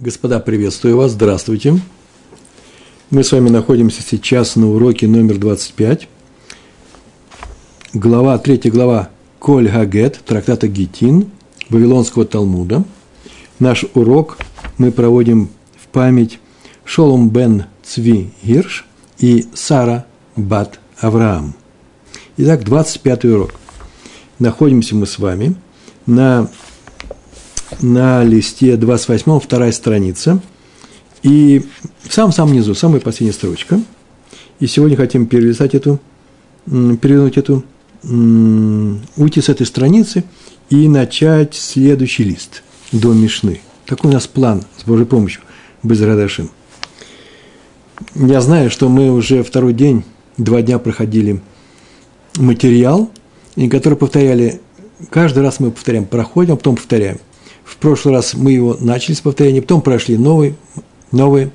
Господа, приветствую вас, здравствуйте. Мы с вами находимся сейчас на уроке номер 25. Глава, третья глава Коль Гагет, трактата Гитин, Вавилонского Талмуда. Наш урок мы проводим в память Шолом бен Цви Гирш и Сара Бат Авраам. Итак, 25 урок. Находимся мы с вами на на листе 28, вторая страница. И в самом-самом низу, самая последняя строчка. И сегодня хотим перелистать эту, перевернуть эту, уйти с этой страницы и начать следующий лист до Мишны. Такой у нас план с Божьей помощью, без Радашим. Я знаю, что мы уже второй день, два дня проходили материал, который повторяли, каждый раз мы повторяем, проходим, а потом повторяем. В прошлый раз мы его начали с повторения, потом прошли новый, новый,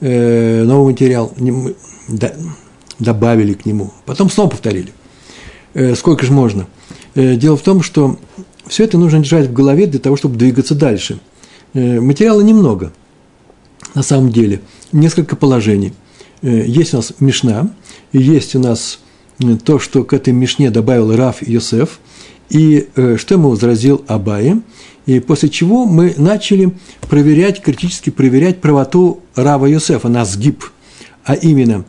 э, новый материал, не, да, добавили к нему, потом снова повторили. Э, сколько же можно? Э, дело в том, что все это нужно держать в голове для того, чтобы двигаться дальше. Э, материала немного, на самом деле, несколько положений. Э, есть у нас Мишна, есть у нас э, то, что к этой Мишне добавил Раф Йосеф, и э, что ему возразил Абае – и после чего мы начали проверять, критически проверять правоту Рава Йосефа, на сгиб, а именно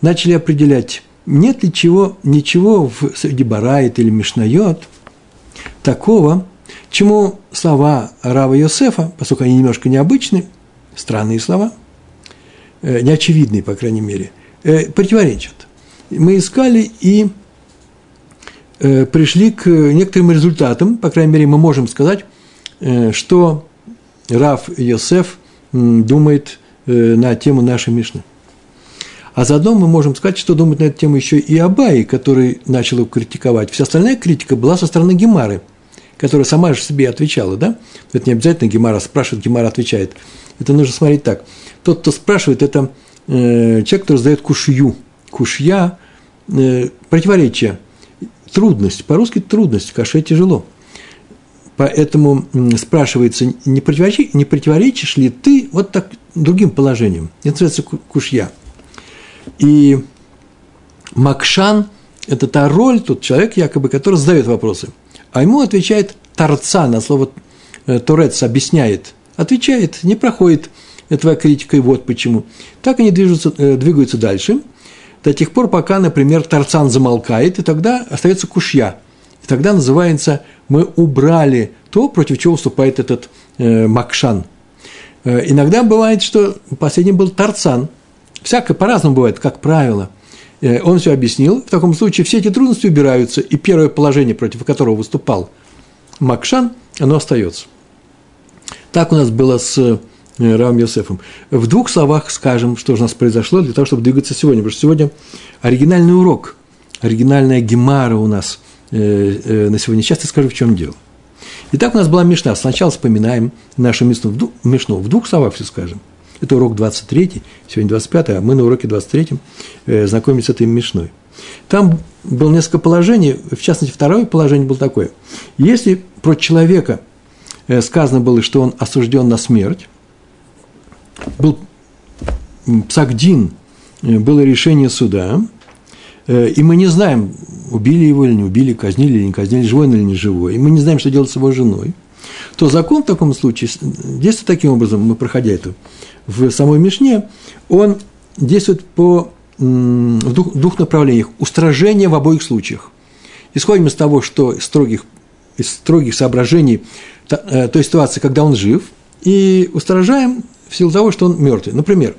начали определять, нет ли чего, ничего в среди Барайт или Мишнайот такого, чему слова Рава Йосефа, поскольку они немножко необычны, странные слова, э, неочевидные, по крайней мере, э, противоречат. Мы искали и э, пришли к некоторым результатам, по крайней мере, мы можем сказать, что Раф Йосеф думает э, на тему нашей Мишны. А заодно мы можем сказать, что думает на эту тему еще и Абай, который начал его критиковать. Вся остальная критика была со стороны Гемары, которая сама же себе отвечала, да? Это не обязательно Гемара спрашивает, Гемара отвечает. Это нужно смотреть так. Тот, кто спрашивает, это э, человек, который задает кушью. Кушья э, – противоречие, трудность. По-русски трудность, каше тяжело – Поэтому спрашивается, не противоречишь, не противоречишь ли ты вот так другим положением? Это называется кушья. И Макшан – это та роль, тот человек, якобы, который задает вопросы. А ему отвечает торца, на слово э, Турец объясняет. Отвечает, не проходит твоя критика, и вот почему. Так они движутся, э, двигаются дальше, до тех пор, пока, например, торцан замолкает, и тогда остается кушья – тогда называется «мы убрали то, против чего выступает этот э, Макшан». Э, иногда бывает, что последним был Тарцан. Всякое по-разному бывает, как правило. Э, он все объяснил. В таком случае все эти трудности убираются, и первое положение, против которого выступал Макшан, оно остается. Так у нас было с э, Равом Йосефом. В двух словах скажем, что же у нас произошло для того, чтобы двигаться сегодня. Потому что сегодня оригинальный урок, оригинальная гемара у нас – на сегодня. Сейчас я скажу, в чем дело. Итак, у нас была Мишна. Сначала вспоминаем нашу Мишну Мишну. в двух словах все скажем. Это урок 23, сегодня 25, а мы на уроке 23 э, знакомимся с этой Мишной. Там было несколько положений, в частности, второе положение было такое. Если про человека э, сказано было, что он осужден на смерть, был псагдин, э, было решение суда, Э, и мы не знаем, убили его или не убили, казнили или не казнили, живой или не живой, и мы не знаем, что делать с его женой, то закон в таком случае действует таким образом, мы проходя это в самой Мишне, он действует по, в двух, двух направлениях. Устражение в обоих случаях. Исходим из того, что строгих, из строгих соображений э, той ситуации, когда он жив, и устражаем в силу того, что он мертвый. Например,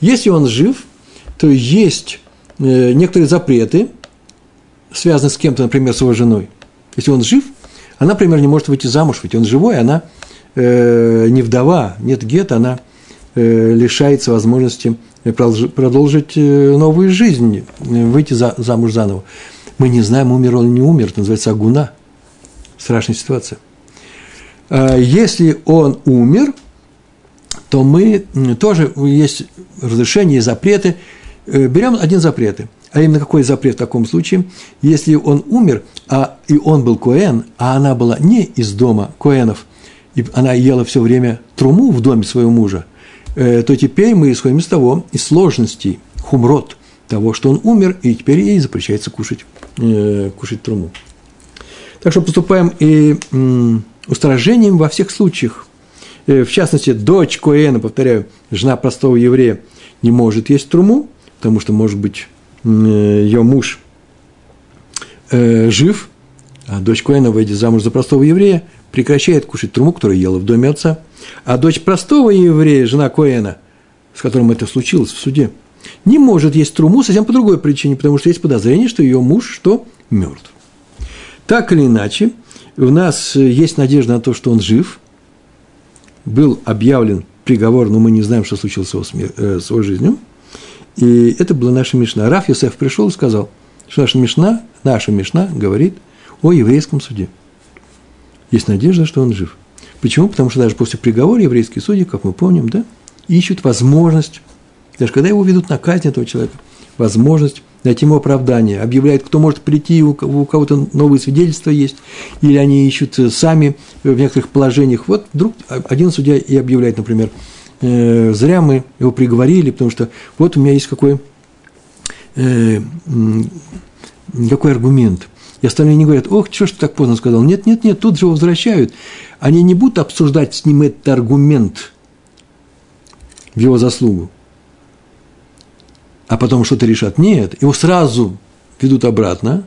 если он жив, то есть Э, некоторые запреты, связанные с кем-то, например, с его женой. Если он жив, она, например, не может выйти замуж, ведь он живой, она э, не вдова, нет гет, она э, лишается возможности продолжить э, новую жизнь, выйти за, замуж заново. Мы не знаем, умер он или не умер, это называется агуна. Страшная ситуация. А если он умер, то мы тоже есть разрешения и запреты – Э, берем один запрет. А именно какой запрет в таком случае? Если он умер, а и он был Коэн, а она была не из дома Коэнов, и она ела все время труму в доме своего мужа, э, то теперь мы исходим из того, из сложностей, хумрот, того, что он умер, и теперь ей запрещается кушать, э, кушать труму. Так что поступаем и устражением во всех случаях. Э, в частности, дочь Коэна, повторяю, жена простого еврея, не может есть труму, потому что, может быть, э, ее муж э, жив, а дочь Коэна, выйдя замуж за простого еврея, прекращает кушать труму, которую ела в доме отца. А дочь простого еврея, жена Коэна, с которым это случилось в суде, не может есть труму совсем по другой причине, потому что есть подозрение, что ее муж что? Мертв. Так или иначе, у нас есть надежда на то, что он жив. Был объявлен приговор, но мы не знаем, что случилось с его, смер... э, с его жизнью. И это была наша Мишна. Раф Йосеф пришел и сказал, что наша Мишна, наша Мишна говорит о еврейском суде. Есть надежда, что он жив. Почему? Потому что даже после приговора еврейские судьи, как мы помним, да, ищут возможность, даже когда его ведут на казнь этого человека, возможность найти ему оправдание, объявляют, кто может прийти, у кого-то новые свидетельства есть, или они ищут сами в некоторых положениях. Вот вдруг один судья и объявляет, например, э, зря мы его приговорили, потому что вот у меня есть какой, э, какой аргумент. И остальные не говорят, ох, что ж ты так поздно сказал. Нет, нет, нет, тут же его возвращают. Они не будут обсуждать с ним этот аргумент в его заслугу а потом что-то решат. Нет, его сразу ведут обратно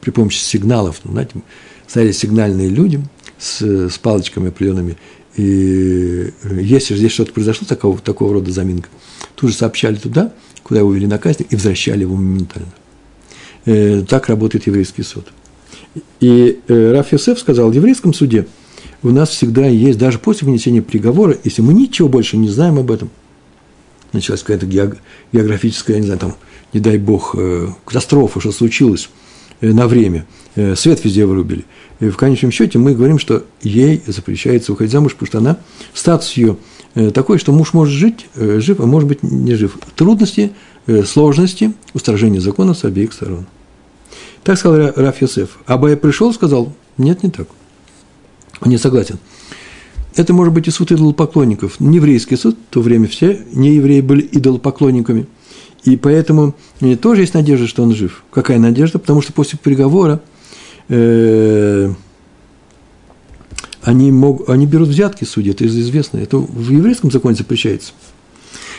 при помощи сигналов. Ну, знаете, стояли сигнальные люди с, с палочками определенными. И если здесь что-то произошло, такого, такого рода заминка, тут же сообщали туда, куда его вели на казнь, и возвращали его моментально. Э, так работает еврейский суд. И э, Раф Йосеф сказал, в еврейском суде у нас всегда есть, даже после вынесения приговора, если мы ничего больше не знаем об этом – началась какая-то географическая, я не знаю, там, не дай бог, э, катастрофа, что случилось э, на время, э, свет везде вырубили. И в конечном счете мы говорим, что ей запрещается выходить замуж, потому что она, статус ее такой, что муж может жить, жив, а может быть не жив. Трудности, сложности, устражение закона с обеих сторон. Так сказал Раф Йосеф. Абай пришел сказал, нет, не так. Он не согласен. Это может быть и суд идолопоклонников. Не еврейский суд, в то время все неевреи были идолопоклонниками. И поэтому тоже есть надежда, что он жив. Какая надежда? Потому что после приговора э, они, мог, они берут взятки судьи, это известно. Это в еврейском законе запрещается.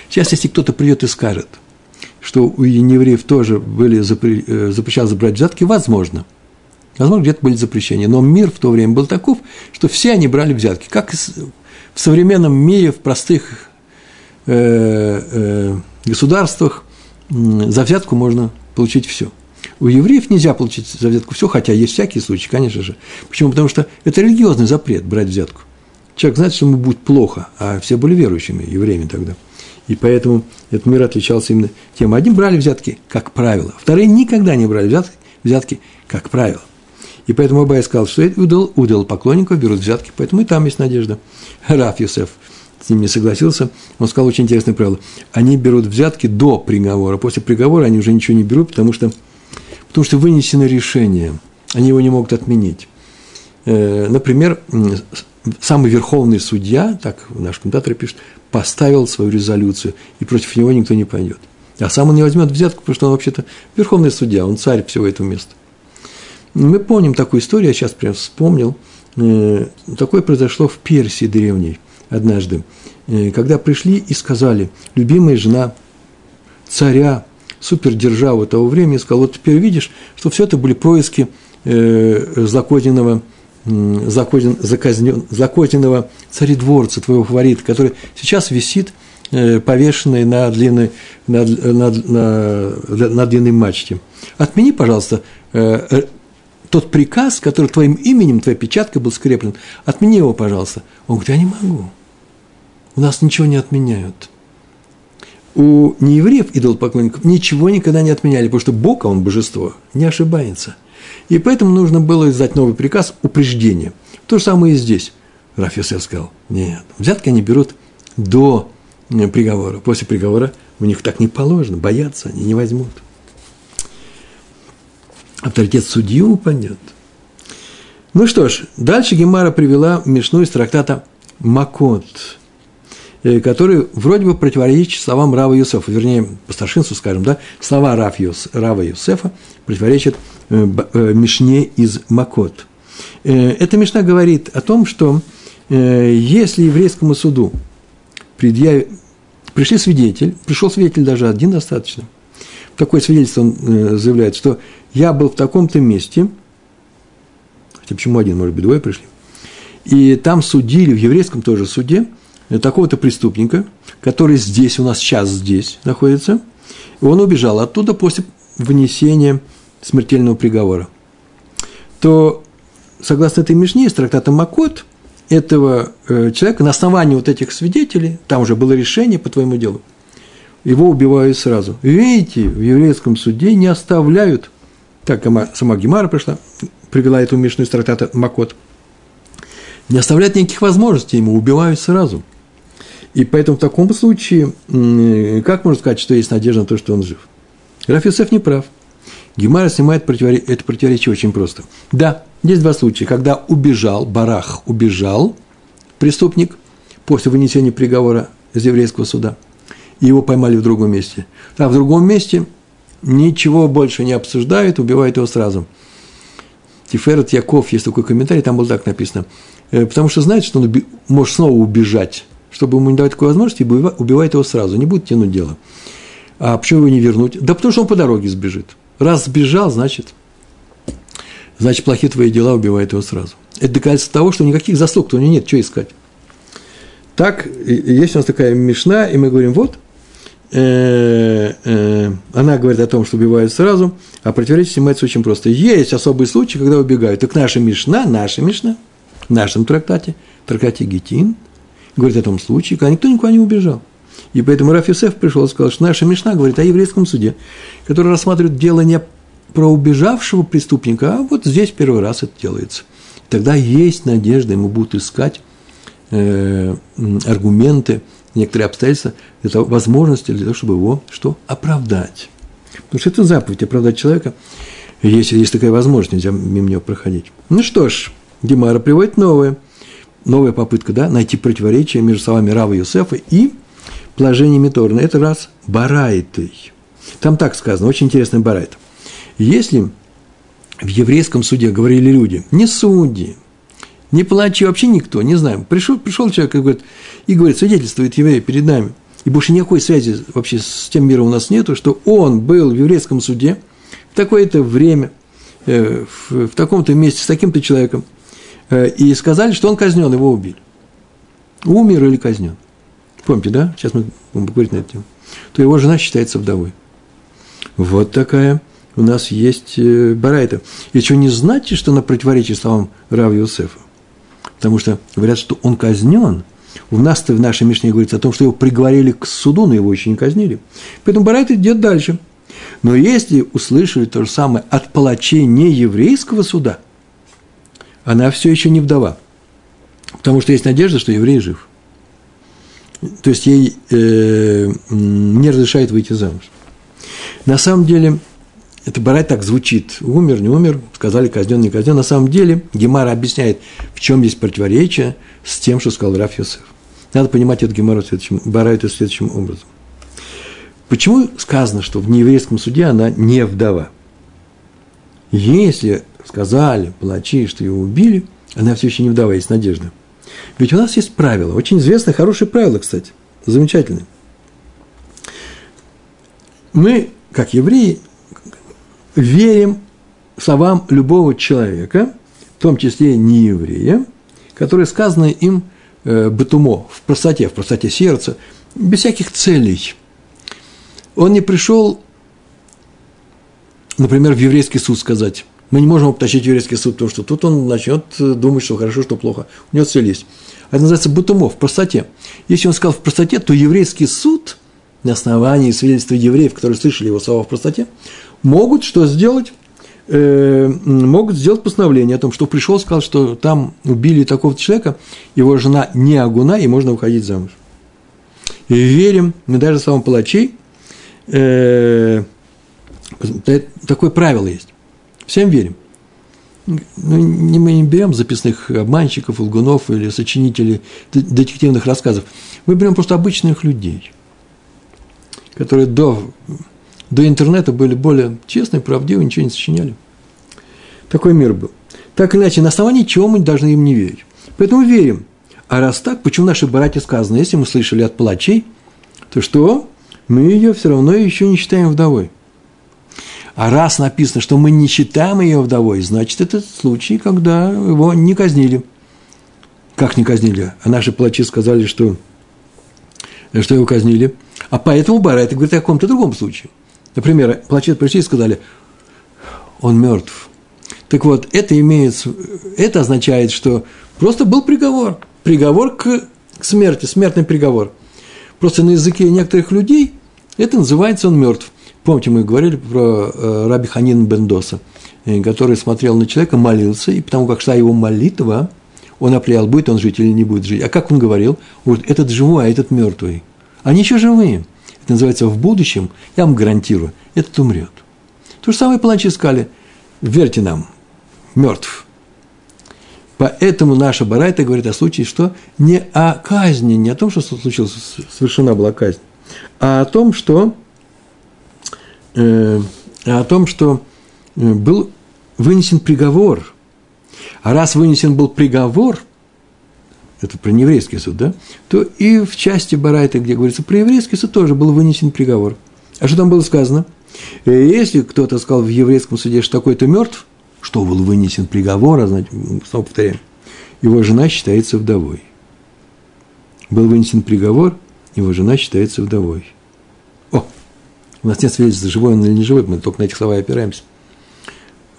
Сейчас, если кто-то придет и скажет, что у неевреев тоже были запре, э, запрещалось забрать взятки, возможно – Возможно, где-то были запрещения. Но мир в то время был таков, что все они брали взятки. Как в современном мире, в простых э, э, государствах за взятку можно получить все. У евреев нельзя получить за взятку все, хотя есть всякие случаи, конечно же. Почему? Потому что это религиозный запрет брать взятку. Человек знает, что ему будет плохо, а все были верующими евреями тогда. И поэтому этот мир отличался именно тем. Одни брали взятки, как правило, вторые никогда не брали взятки, взятки как правило. И поэтому Абай сказал, что удал, удал поклонников берут взятки, поэтому и там есть надежда. Раф Юсеф с ним не согласился. Он сказал очень интересное правило. Они берут взятки до приговора. После приговора они уже ничего не берут, потому что, потому что вынесено решение. Они его не могут отменить. Э, например, самый верховный судья, так наш комментатор пишет, поставил свою резолюцию, и против него никто не пойдет. А сам он не возьмет взятку, потому что он вообще-то верховный судья, он царь всего этого места. Мы помним такую историю, я сейчас прям вспомнил. Э, такое произошло в Персии древней однажды, э, когда пришли и сказали, любимая жена царя, супердержавы того времени, сказал, вот теперь видишь, что все это были происки э, законенного, закознен, заказнен, законенного царедворца, твоего фаворита, который сейчас висит повешенный на длинной, на, на, на, на длинной мачте. Отмени, пожалуйста, тот приказ, который твоим именем, твоя печатка был скреплен, отмени его, пожалуйста. Он говорит, я не могу. У нас ничего не отменяют. У неевреев, идолопоклонников, ничего никогда не отменяли, потому что Бог, а он божество, не ошибается. И поэтому нужно было издать новый приказ упреждения. То же самое и здесь. Раф сказал, нет, взятки они берут до э, приговора. После приговора у них так не положено, боятся, они не возьмут авторитет судьи упадет. Ну что ж, дальше Гемара привела Мишну из трактата Макот, э, который вроде бы противоречит словам Рава Юсефа, вернее, по старшинству скажем, да, слова Рав Юс, Рава Юсефа противоречат э, э, Мишне из Макот. Эта Мишна говорит о том, что если еврейскому суду предъяв... пришли свидетель, пришел свидетель даже один достаточно, такое свидетельство он заявляет, что я был в таком-то месте, хотя почему один, может быть, двое пришли, и там судили, в еврейском тоже суде, такого-то преступника, который здесь, у нас сейчас здесь находится, и он убежал оттуда после вынесения смертельного приговора. То, согласно этой Мишне, из трактата Макот, этого э, человека на основании вот этих свидетелей, там уже было решение по твоему делу, его убивают сразу. Видите, в еврейском суде не оставляют, так сама Гемара пришла, привела эту Мишну из трактата Макот – не оставляют никаких возможностей ему, убивают сразу. И поэтому в таком случае, как можно сказать, что есть надежда на то, что он жив? Раф Йосеф не прав. Гемара снимает противори... это противоречие очень просто. Да, есть два случая, когда убежал, барах убежал, преступник, после вынесения приговора из еврейского суда, и его поймали в другом месте. А в другом месте ничего больше не обсуждают, убивают его сразу. Тиферет Яков, есть такой комментарий, там было так написано – Э, потому что знает, что он уби- может снова убежать. Чтобы ему не давать такой возможности, убивает его сразу, не будет тянуть дело. А почему его не вернуть? Да потому что он по дороге сбежит. Раз сбежал, значит, значит, плохие твои дела убивает его сразу. Это доказательство того, что никаких заслуг-то у него нет, что искать. Так, есть у нас такая мешна, и мы говорим, вот, э, э, она говорит о том, что убивают сразу, а противоречие снимается очень просто. Есть особый случай, когда убегают. Так наша мешна, наша мешна – в нашем трактате, трактате Гетин, говорит о том случае, когда никто никуда не убежал. И поэтому Раф Юсеф пришел и сказал, что наша Мишна говорит о еврейском суде, который рассматривает дело не про убежавшего преступника, а вот здесь первый раз это делается. Тогда есть надежда, ему будут искать э, аргументы, некоторые обстоятельства, для того, возможности для того, чтобы его что? Оправдать. Потому что это заповедь, оправдать человека, если есть такая возможность, нельзя мимо него проходить. Ну что ж, Гемара приводит новое, новая попытка, да, найти противоречие между словами Рава Юсефа и положениями Торна. Это раз барайтой. Там так сказано, очень интересный барайт. Если в еврейском суде говорили люди, не судьи, не плачи, вообще никто, не знаю. Пришел, пришел человек и говорит, и говорит, свидетельствует еврей перед нами, и больше никакой связи вообще с тем миром у нас нету, что он был в еврейском суде в такое-то время, э, в, в таком-то месте с таким-то человеком, и сказали, что он казнен, его убили. Умер или казнен. Помните, да? Сейчас мы будем говорить на эту тему. То его жена считается вдовой. Вот такая у нас есть э, барайта. И что не знаете, что на противоречие словам Рав Юсефа? Потому что говорят, что он казнен. У нас-то в нашей Мишне говорится о том, что его приговорили к суду, но его еще не казнили. Поэтому барайта идет дальше. Но если услышали то же самое от палачей не еврейского суда – она все еще не вдова. Потому что есть надежда, что еврей жив. То есть ей э, не разрешает выйти замуж. На самом деле, это барать так звучит. Умер, не умер, сказали казнен, не казнен. На самом деле, Гемара объясняет, в чем есть противоречие с тем, что сказал Раф Йосеф. Надо понимать эту Гемару следующим, барать это следующим образом. Почему сказано, что в нееврейском суде она не вдова? Если сказали палачи, что его убили, она все еще не вдова, есть надежда. Ведь у нас есть правило, очень известное, хорошее правило, кстати, замечательное. Мы, как евреи, верим словам любого человека, в том числе не еврея, которые сказаны им э, бытумо, в простоте, в простоте сердца, без всяких целей. Он не пришел, например, в еврейский суд сказать, мы не можем обтащить еврейский суд, потому что тут он начнет э, думать, что хорошо, что плохо. У него цель есть. Это называется бутумов, в простоте. Если он сказал в простоте, то еврейский суд на основании свидетельства евреев, которые слышали его слова в простоте, могут что сделать? Э, могут сделать постановление о том, что пришел, сказал, что там убили такого-то человека, его жена не агуна, и можно выходить замуж. И верим, мы даже словам палачей, э, такое правило есть. Всем верим. ну, не, мы не берем записных обманщиков, лгунов или сочинителей детективных рассказов. Мы берем просто обычных людей, которые до, до интернета были более честны, правдивы, ничего не сочиняли. Такой мир был. Так иначе, на основании чего мы должны им не верить. Поэтому верим. А раз так, почему наши братья сказано, если мы слышали от плачей, то что? Мы ее все равно еще не считаем вдовой. А раз написано, что мы не считаем ее вдовой, значит, это случай, когда его не казнили. Как не казнили? А наши плачи сказали, что, что его казнили. А поэтому Барайт говорит о каком-то другом случае. Например, плачи пришли и сказали, он мертв. Так вот, это имеет, это означает, что просто был приговор. Приговор к, к смерти, смертный приговор. Просто на языке некоторых людей это называется он мертв. Помните, мы говорили про э, Раби Ханин Бендоса, э, который смотрел на человека, молился, и потому как шла его молитва, он определял, будет он жить или не будет жить. А как он говорил? Говорит, этот живой, а этот мертвый. Они еще живые. Это называется в будущем, я вам гарантирую, этот умрет. То же самое палачи сказали, верьте нам, мертв. Поэтому наша Барайта говорит о случае, что не о казни, не о том, что случилось, совершена была казнь, а о том, что э, о том, что э, был вынесен приговор. А раз вынесен был приговор, это про еврейский суд, да, то и в части Барайта, где говорится про еврейский суд, тоже был вынесен приговор. А что там было сказано? Э, если кто-то сказал в еврейском суде, что такой-то мертв, что был вынесен приговор, а значит, снова повторяем, его жена считается вдовой. Был вынесен приговор, его жена считается вдовой. У нас нет свидетельства, живой он или не живой, мы только на этих слова и опираемся.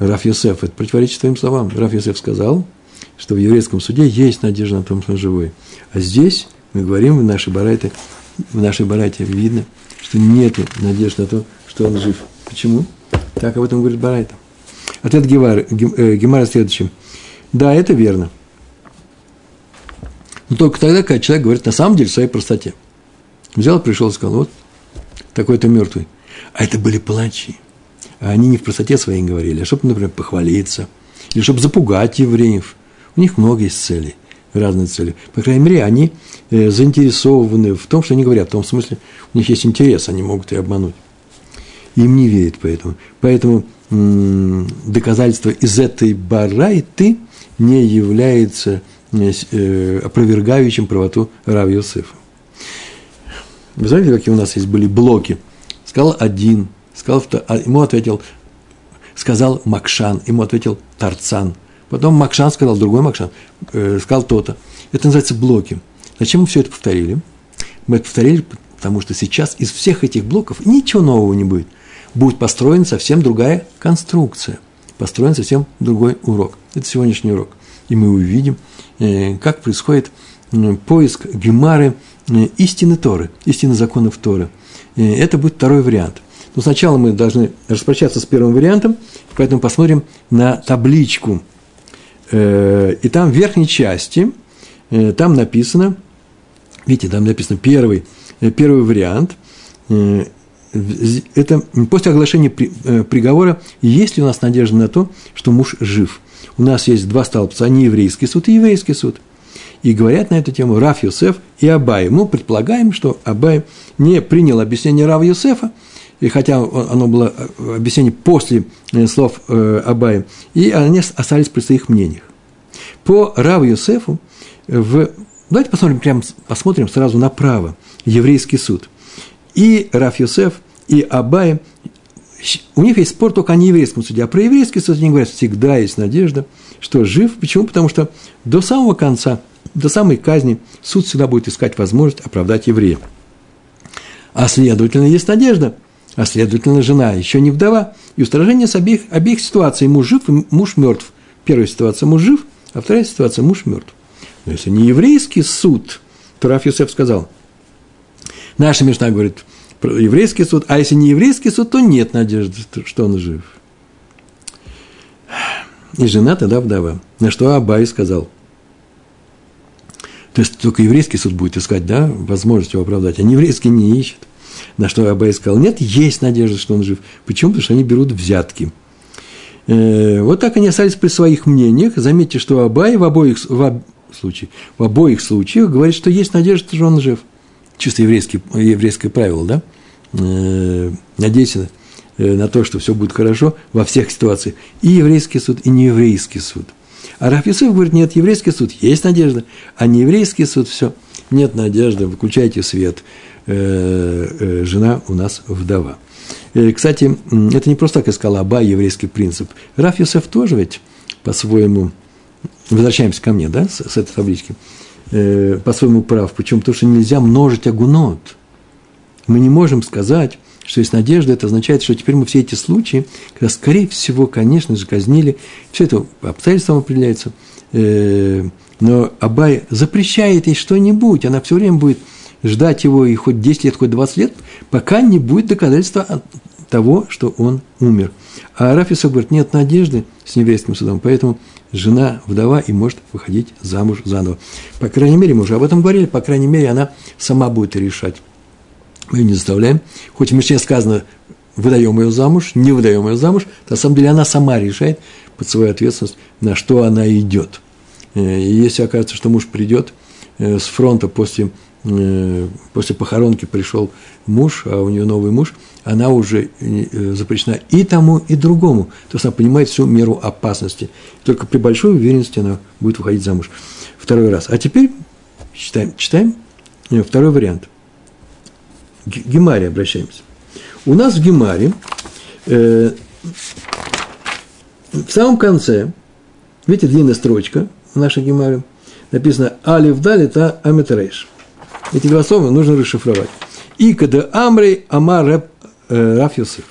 Раф Йосеф, это противоречит твоим словам. Раф Йосеф сказал, что в еврейском суде есть надежда на том, что он живой. А здесь мы говорим в нашей барайте, в нашей барайте видно, что нет надежды на то, что он жив. Почему? Так об этом говорит Барайта. Ответ Гемара, э, Гемара следующий. Да, это верно. Но только тогда, когда человек говорит на самом деле в своей простоте. Взял, пришел и сказал, вот такой-то мертвый. А это были палачи. А они не в простоте своей говорили, а чтобы, например, похвалиться, или чтобы запугать евреев. У них много есть целей, разные цели. По крайней мере, они э, заинтересованы в том, что они говорят, в том смысле, у них есть интерес, они могут и обмануть. Им не верят поэтому. Поэтому доказательство из этой барайты не является э, э, опровергающим правоту Рав. Вы знаете, какие у нас есть были блоки – Сказал один, сказал, а ему ответил, сказал Макшан, ему ответил Тарцан. Потом Макшан сказал, другой Макшан, э, сказал то-то. Это называется блоки. Зачем мы все это повторили? Мы это повторили, потому что сейчас из всех этих блоков ничего нового не будет. Будет построена совсем другая конструкция, построен совсем другой урок. Это сегодняшний урок. И мы увидим, э, как происходит поиск Гемары э, истины Торы, истины законов Торы – это будет второй вариант. Но сначала мы должны распрощаться с первым вариантом, поэтому посмотрим на табличку. Э, и там в верхней части, э, там написано, видите, там написано первый, э, первый вариант, это после оглашения приговора, есть ли у нас надежда на то, что муж жив. У нас есть два столбца, не еврейский суд и еврейский суд и говорят на эту тему Раф Юсеф и Абай. Мы предполагаем, что Абай не принял объяснение Рава Юсефа, и хотя оно было э, объяснение после э, слов э, Абая, и они остались при своих мнениях. По Раву Юсефу, в... давайте посмотрим, прямо посмотрим сразу направо, еврейский суд. И Раф Юсеф, и Абай, у них есть спор только о нееврейском суде, а про еврейский суд они говорят, всегда есть надежда, что жив. Почему? Потому что до самого конца – до самой казни суд всегда будет искать возможность оправдать еврея. А следовательно, есть надежда, а следовательно, жена еще не вдова, и устражение с обеих, обеих ситуаций, муж жив и муж мертв. Первая ситуация – муж жив, а вторая ситуация – муж мертв. Но если не еврейский суд, то Раф Юсеф сказал, наша Мишна говорит еврейский суд, а если не еврейский суд, то нет надежды, что он жив. И жена тогда вдова. На что Абай сказал – то есть только еврейский суд будет искать, да, возможность его оправдать, а еврейский не ищет. На что Абай сказал, нет, есть надежда, что он жив. Почему? Потому что они берут взятки. Э, вот так они остались при своих мнениях. Заметьте, что Абай в обоих, в, об, случаях, в обоих случаях говорит, что есть надежда, что он жив. Чисто еврейский, еврейское правило, да? Э, надейся э, на то, что все будет хорошо во всех ситуациях. И еврейский суд, и нееврейский суд. А Рафисов говорит, нет, еврейский суд есть надежда, а не еврейский суд все, нет надежды, выключайте свет, жена у нас вдова. Э, кстати, это не просто так искал Аба, еврейский принцип. Раф Йосеф тоже ведь по-своему, возвращаемся ко мне, да, с, с этой таблички, э, по-своему прав. Почему? Потому что нельзя множить агунот. Мы не можем сказать, что есть надежда, это означает, что теперь мы все эти случаи, когда, скорее всего, конечно же, казнили, все это по обстоятельствам определяется, э, но Абай запрещает ей что-нибудь, она все время будет ждать его и хоть 10 лет, хоть 20 лет, пока не будет доказательства того, что он умер. А Рафисов говорит, нет надежды с нееврейским судом, поэтому жена вдова и может выходить замуж заново. По крайней мере, мы уже об этом говорили, по крайней мере, она сама будет решать. Мы ее не заставляем. Хоть Мишне сказано, выдаем ее замуж, не выдаем ее замуж, на самом деле она сама решает под свою ответственность, на что она идет. Э, и если окажется, что муж придет э, с фронта после Э, после похоронки пришел муж, а у нее новый муж, она уже запрещена и тому, и другому. То есть она понимает всю меру опасности. Только при большой уверенности она будет выходить замуж второй раз. А теперь читаем, читаем второй вариант. Гемаре обращаемся. У нас в Гемаре э, в самом конце, видите, длинная строчка в нашей Гемаре, написано «Алиф далита амитрейш». Эти два слова нужно расшифровать. Икада Амри Раф э, Юсеф.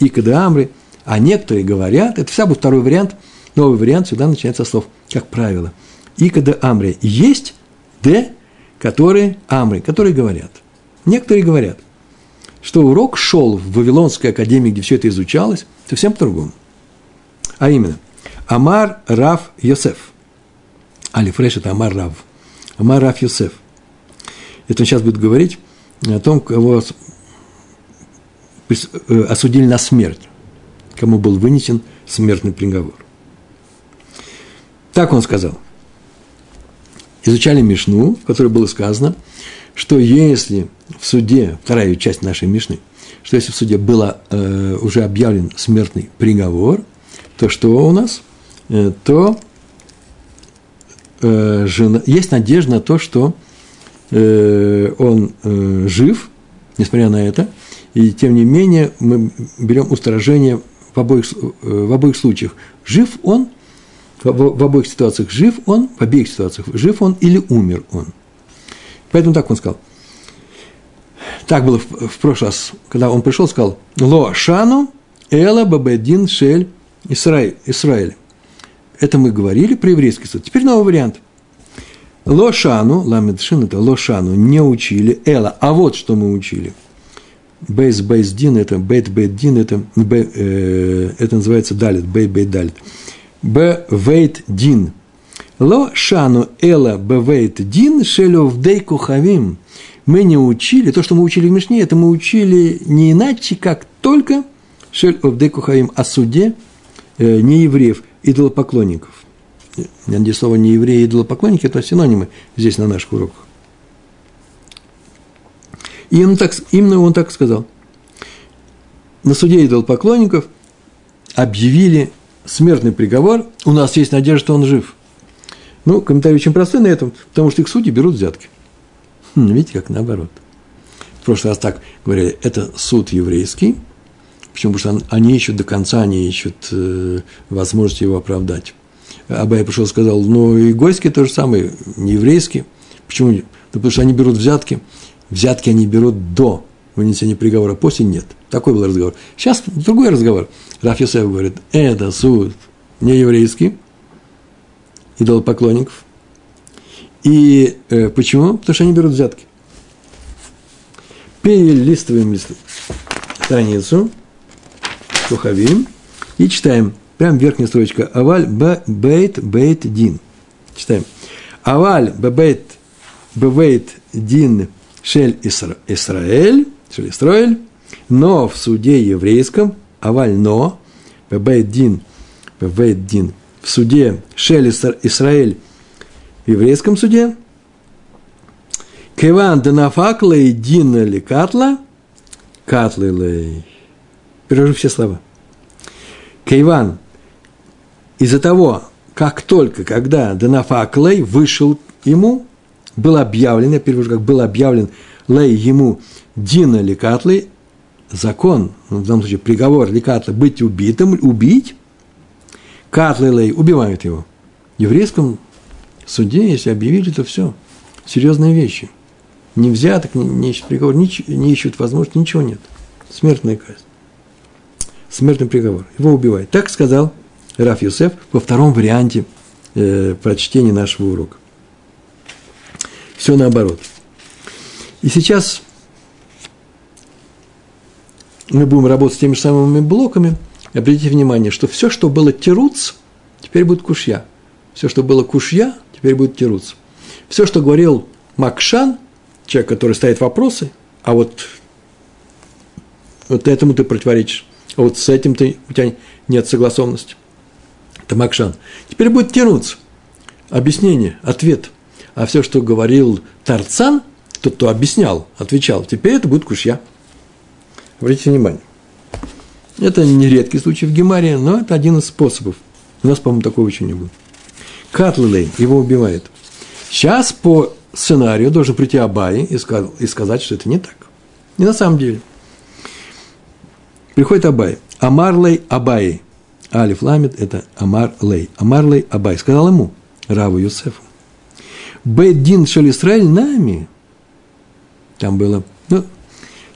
Икада Амри. А некоторые говорят, это вся будет второй вариант, новый вариант всегда начинается со слов, как правило. Икада Амри. Есть Д, которые Амри, которые говорят. Некоторые говорят, что урок шел в Вавилонской академии, где все это изучалось, совсем по-другому. А именно, Амар Раф Йосеф. Алифреш – это Амар Рав. Амар Раф Йосеф – это он сейчас будет говорить о том, кого э, осудили на смерть, кому был вынесен смертный приговор. Так он сказал. Изучали Мишну, в которой было сказано, что если в суде, вторая часть нашей Мишны, что если в суде был э, уже объявлен смертный приговор, то что у нас? Э, то э, жена, есть надежда на то, что Э, он э, жив, несмотря на это, и тем не менее мы берем устражение в обоих, э, в обоих случаях. Жив он, в, обоих ситуациях жив он, в обеих ситуациях жив он или умер он. Поэтому так он сказал. Так было в, в прошлый раз, когда он пришел, сказал, «Ло шану эла бабедин шель Исраиль». Исраиль. Это мы говорили про еврейский суд. Теперь новый вариант – Лошану, ламедшин это лошану, не учили, эла, а вот что мы учили. Бейс бейс дин, это бейт бейт дин, это, бе, э, это называется далит, бей бейт далит. Б вейт дин. Ло шану эла б вейт дин шелев дей кухавим. Мы не учили, то, что мы учили в Мишне, это мы учили не иначе, как только шель овдей кухавим о суде э, неевреев, идолопоклонников. Я надеюсь, слово не евреи и идолопоклонники – это синонимы здесь на наших уроках. И он так, именно он так сказал. На суде идолопоклонников объявили смертный приговор, у нас есть надежда, что он жив. Ну, комментарий очень простой на этом, потому что их судьи берут взятки. Хм, видите, как наоборот. В прошлый раз так говорили, это суд еврейский, почему? Потому что они ищут до конца, они ищут э, возможность его оправдать. Абай пришел и сказал, ну, и гойские то же самое, не еврейские. Почему? Да потому что они берут взятки. Взятки они берут до вынесения приговора, после нет. Такой был разговор. Сейчас другой разговор. Раф говорит, это суд не еврейский, идолопоклонников. И э, почему? Потому что они берут взятки. Перелистываем страницу, Кухавим, и читаем. Прям верхняя строчка. Аваль бейт бейт дин. Читаем. Аваль бейт бейт дин шель Исраэль, шель Исраэль, но в суде еврейском, аваль но, бейт дин Вейддин, в суде Шелестер Исраэль, в еврейском суде, Кеван Денафак Лей Дина Ли Катла, Катлы. Перевожу все слова. Кейван, из-за того, как только, когда Денафак Лей вышел ему, был объявлен, я перевожу, как был объявлен Лей ему Дина Ли закон, ну, в данном случае приговор Ликатла быть убитым, убить, Катлы Лей убивают его. В еврейском суде, если объявили, то все. Серьезные вещи – не взяток, не, не ищут приговор, не, не ищут возможности, ничего нет. Смертная казнь. Смертный приговор. Его убивают. Так сказал Раф Юсеф во втором варианте э, прочтения нашего урока. Все наоборот. И сейчас мы будем работать с теми же самыми блоками. Обратите внимание, что все, что было теруц, теперь будет кушья. Все, что было кушья, теперь будет теруц. Все, что говорил Макшан – человек, который ставит вопросы, а вот, вот этому ты противоречишь, а вот с этим ты, у тебя нет согласованности. Это Макшан. Теперь будет тянуться объяснение, ответ. А все, что говорил Тарцан, тот, кто объяснял, отвечал, теперь это будет кушья. Обратите внимание. Это не редкий случай в Гемаре, но это один из способов. У нас, по-моему, такого еще не будет. Катлилей его убивает. Сейчас по сценарию должен прийти Абай и, сказать, и сказать, что это не так. Не на самом деле. Приходит Абай. אמר ליה Абай. Алеф Ламед – это אמר ליה. אמר ליה Абай. Сказал ему, Раву Юсефу. בית דין של ישראל נמי. Там было, ну,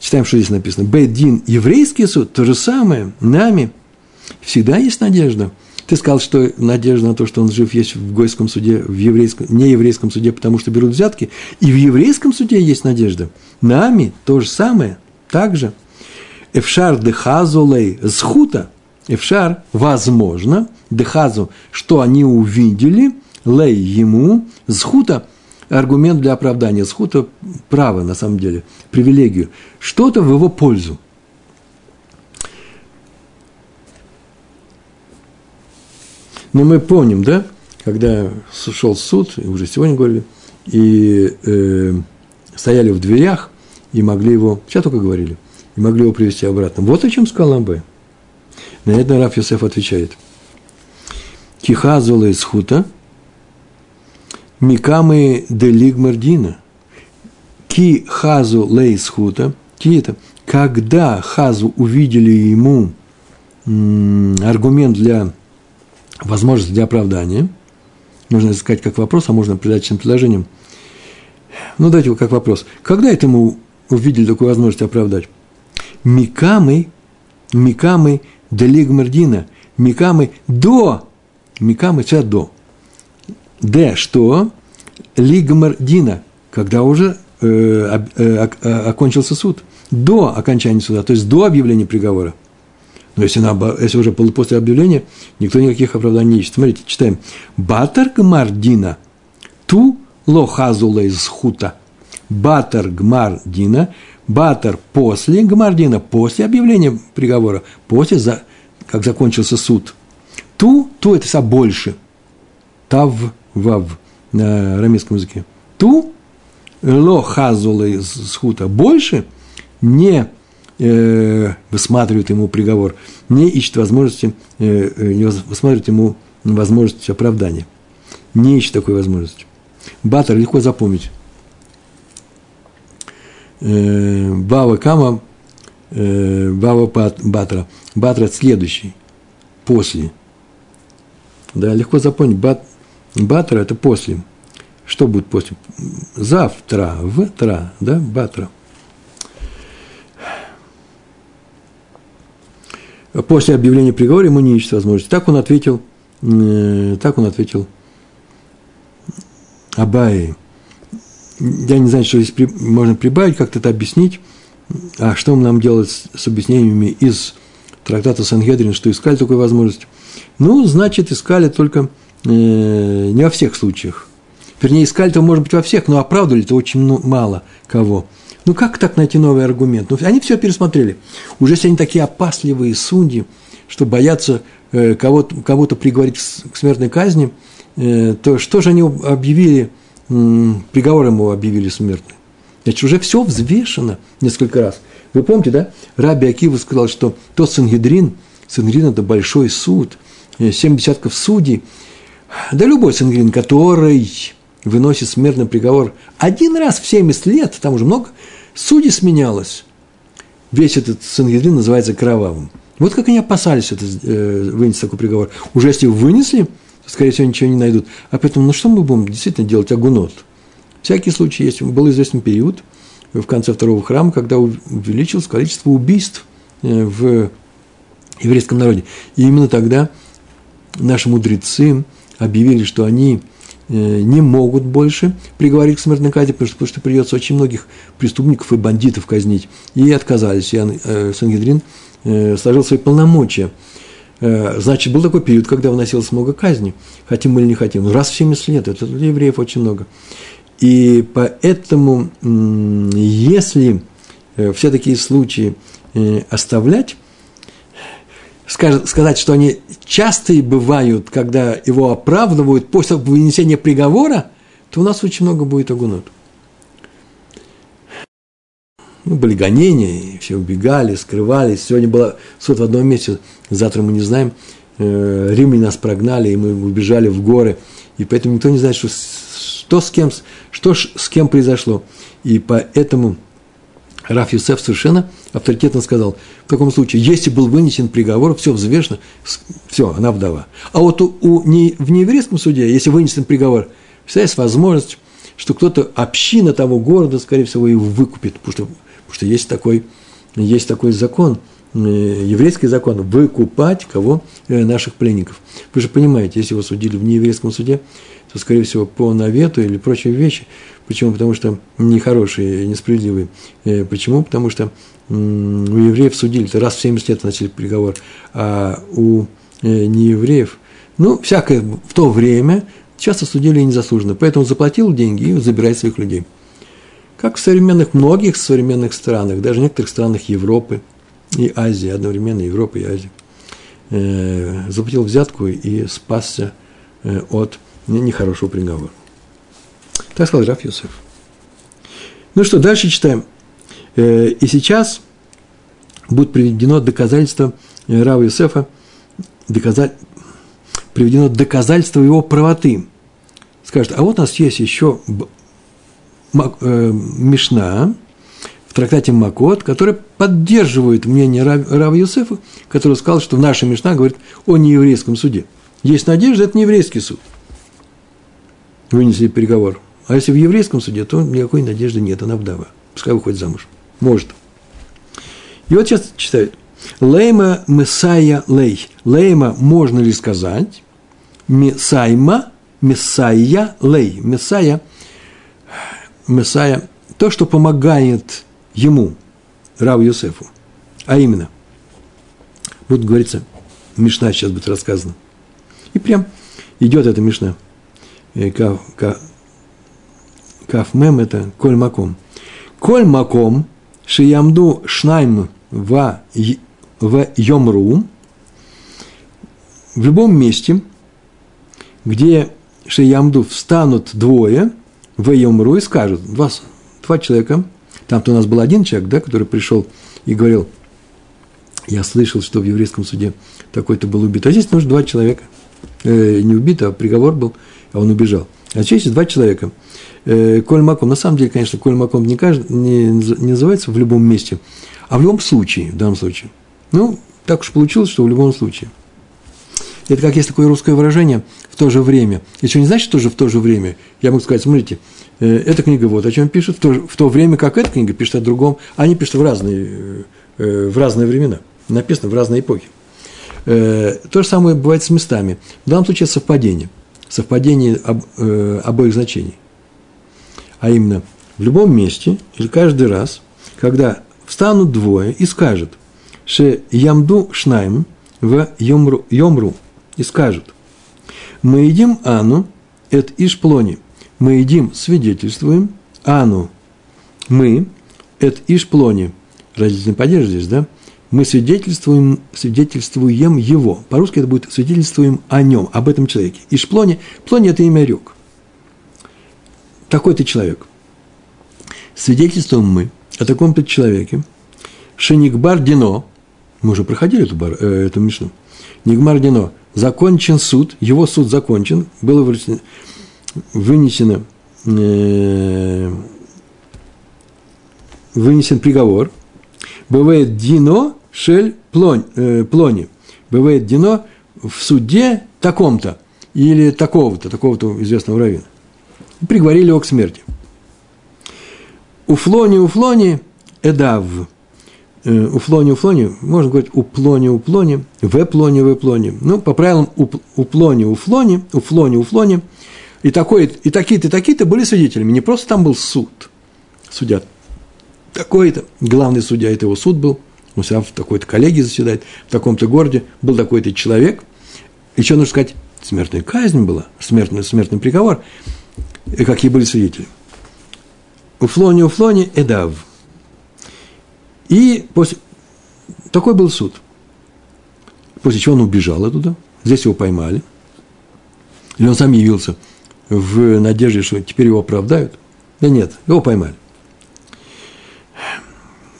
читаем, что здесь написано. בית דין – еврейский суд, то же самое, נמי. Всегда есть надежда – ты сказал, что надежда на то, что он жив, есть в гойском суде, в еврейском, не еврейском суде, потому что берут взятки. И в еврейском суде есть надежда. Нами то же самое. Также. Эфшар дехазу лей схута. Эфшар, возможно, дехазу, что они увидели, лей ему, схута, аргумент для оправдания. Схута – право, на самом деле, привилегию. Что-то в его пользу. Но мы помним, да, когда шел суд, уже сегодня говорили, и э, стояли в дверях, и могли его, сейчас только говорили, и могли его привести обратно. Вот о чем сказал Амбе. На это Раф Йосеф отвечает. Кихазула из хута, микамы де лигмардина, ки хазу лейс хута, ки это, когда хазу увидели ему аргумент для возможность для оправдания. Можно сказать как вопрос, а можно придать чем предложением. Ну, дайте его как вопрос. Когда это мы увидели такую возможность оправдать? Микамы, Микамы делигмардина, Микамы до, Микамы это до. Д что? Лигмардина, когда уже э, э, э, окончился суд. До окончания суда, то есть до объявления приговора – но если, на, если уже после объявления, никто никаких оправданий не ищет. Смотрите, читаем. Батар гмардина ту лохазула из хута. Батар гмардина, батар после гмардина, после объявления приговора, после, за, как закончился суд. Ту, ту это са больше. Тав, вав на арамейском языке. Ту лохазула из хута больше не э, высматривает ему приговор, не ищет возможности, э, э, не высматривает ему возможность оправдания. Не ищет такой возможности. Батер легко запомнить. Э, Бава Кама, э, Бава Батра. Батра – следующий, после. Да, легко запомнить. Бат, Батра – это после. Что будет после? Завтра, в тра, да, Батра – после объявления приговора ему не ищет возможности. Так он ответил, э, так он ответил Абай. Я не знаю, что здесь при, можно прибавить, как-то это объяснить. А что нам делать с, с объяснениями из трактата Сангедрин, что искали такую возможность? Ну, значит, искали только не во всех случаях. Вернее, искали-то, может быть, во всех, но оправдывали-то очень мало кого. Ну как так найти новый аргумент? Ну, они все пересмотрели. Уже если они такие опасливые судьи, что боятся э, кого-то, кого-то приговорить к смертной казни, э, то что же они объявили, приговор ему объявили смертный? Значит, уже все взвешено несколько раз. Вы помните, да? Раби Акива сказал, что тот Сангедрин, Сангедрин – это большой суд, семь десятков судей, да любой Сангедрин, который выносит смертный приговор один раз в 70 лет, там уже много судей сменялось, весь этот Сангедрин называется кровавым. Вот как они опасались это, э, вынести такой приговор. Уже если вынесли, скорее всего, ничего не найдут. А поэтому, ну что мы будем действительно делать агунот? Всякий случай есть. Был известный период в конце второго храма, когда увеличилось количество убийств э, в еврейском народе. И именно тогда наши мудрецы объявили, что они Э, не могут больше приговорить к смертной казни, потому что, потому что придется очень многих преступников и бандитов казнить. И отказались. И э, Сангедрин э, сложил свои полномочия. Значит, был такой период, когда вносилось много казней. Хотим мы или не хотим. Раз в 70 лет. Это для евреев очень много. И поэтому, если все такие случаи оставлять, сказать, что они частые бывают, когда его оправдывают после вынесения приговора, то у нас очень много будет огунот. Ну, были гонения, все убегали, скрывались. Сегодня был суд в одном месте, завтра мы не знаем. Э, Римляне нас прогнали, и мы убежали в горы. И поэтому никто не знает, что, что, с, кем, что с кем произошло. И поэтому Раф Юсеф совершенно авторитетно сказал, в таком случае, если был вынесен приговор, все взвешено, все, она вдова. А вот у, у, не, в нееврейском суде, если вынесен приговор, всегда есть возможность, что кто-то, община того города, скорее всего, его выкупит, потому что, потому что есть, такой, есть такой закон, э, еврейский закон, выкупать кого? Э, наших пленников. Вы же понимаете, если его судили в нееврейском суде, то, скорее всего, по навету или прочие вещи – Почему? Потому что нехорошие, несправедливые. Э, почему? Потому что у евреев судили, это раз в 70 лет вносили приговор, а у э, неевреев, ну, всякое в то время часто судили незаслуженно. Поэтому заплатил деньги и забирает своих людей. Как в современных, многих современных странах, даже в некоторых странах Европы и Азии, одновременно Европы и Азии, э, заплатил взятку и спасся от нехорошего приговора. Так сказал Раф Юсеф. Ну что, дальше читаем. Э, и сейчас будет приведено доказательство э, Рава Юсефа, доказать, приведено доказательство его правоты. Скажет, а вот у нас есть еще э, Мишна в трактате Макот, которая поддерживает мнение Рава Юсефа, который сказал, что в нашей Мишна говорит о нееврейском суде. Есть надежда, это не еврейский суд. Вынесли приговор. А если в еврейском суде, то никакой надежды нет, она вдова. Пускай выходит замуж. Может. И вот сейчас читают. Лейма Мессая Лей. Лейма можно ли сказать? Месайма Мессая Лей. Мессая Мессая то, что помогает ему, Рав Юсефу. А именно, вот говорится, Мишна сейчас будет рассказана. И прям идет эта Мишна. Э, Кафмем – это коль маком. Коль маком шиямду шнайм в, в йомру в любом месте, где шиямду встанут двое, в йомру и скажут, два, два человека, там-то у нас был один человек, да, который пришел и говорил, я слышал, что в еврейском суде такой-то был убит, а здесь нужно два человека, э, не убит, а приговор был, а он убежал. А здесь два человека – э, коль маком. На самом деле, конечно, коль маком не, не, не называется в любом месте, а в любом случае, в данном случае. Ну, так уж получилось, что в любом случае. Это как есть такое русское выражение «в то же время». Еще не значит тоже «в то же время». Я могу сказать, смотрите, э, эта книга вот о чем пишет, в то, в то время как эта книга пишет о другом. Они пишут в разные, э, в разные времена, написано в разные эпохи. То же самое бывает с местами. В данном случае совпадение. Совпадение об, обоих значений. А именно в любом месте или каждый раз, когда встанут двое и скажут, что ямду шнайм в йомру, йомру и скажут, мы едим ану, эт ишплони, мы едим, свидетельствуем, ану, мы, эт ишплони, родительный падеж здесь, да, мы свидетельствуем, свидетельствуем его. По-русски это будет свидетельствуем о нем, об этом человеке. И Шплоне, Плоне – это имя рек. Такой-то человек. Свидетельствуем мы о таком-то человеке. Шеникбар Дино, мы уже проходили эту, бар, э, эту мишну. Нигмар Дино, закончен суд, его суд закончен, было вынесено, э, вынесен приговор. Бывает Дино Шель плонь, э, Плони. Бывает Дино в суде таком-то или такого-то, такого-то известного равина. Приговорили его к смерти. У Флони, у Флони, Эдав – Э, у флони, можно говорить у плони, у плони, в плони, в плони. Ну, по правилам у, плони, у флони, у флони, у флони. И, такой, и такие-то, и такие-то были свидетелями. Не просто там был суд, судья такой-то, главный судья, это его суд был, он всегда в такой-то коллегии заседает, в таком-то городе, был такой-то человек. И что нужно сказать? Смертная казнь была, смертный, смертный приговор. И какие были свидетели? У флони, у флони, эдав – и после... такой был суд. После чего он убежал оттуда. Здесь его поймали. Или он сам явился в надежде, что теперь его оправдают. Да нет, его поймали.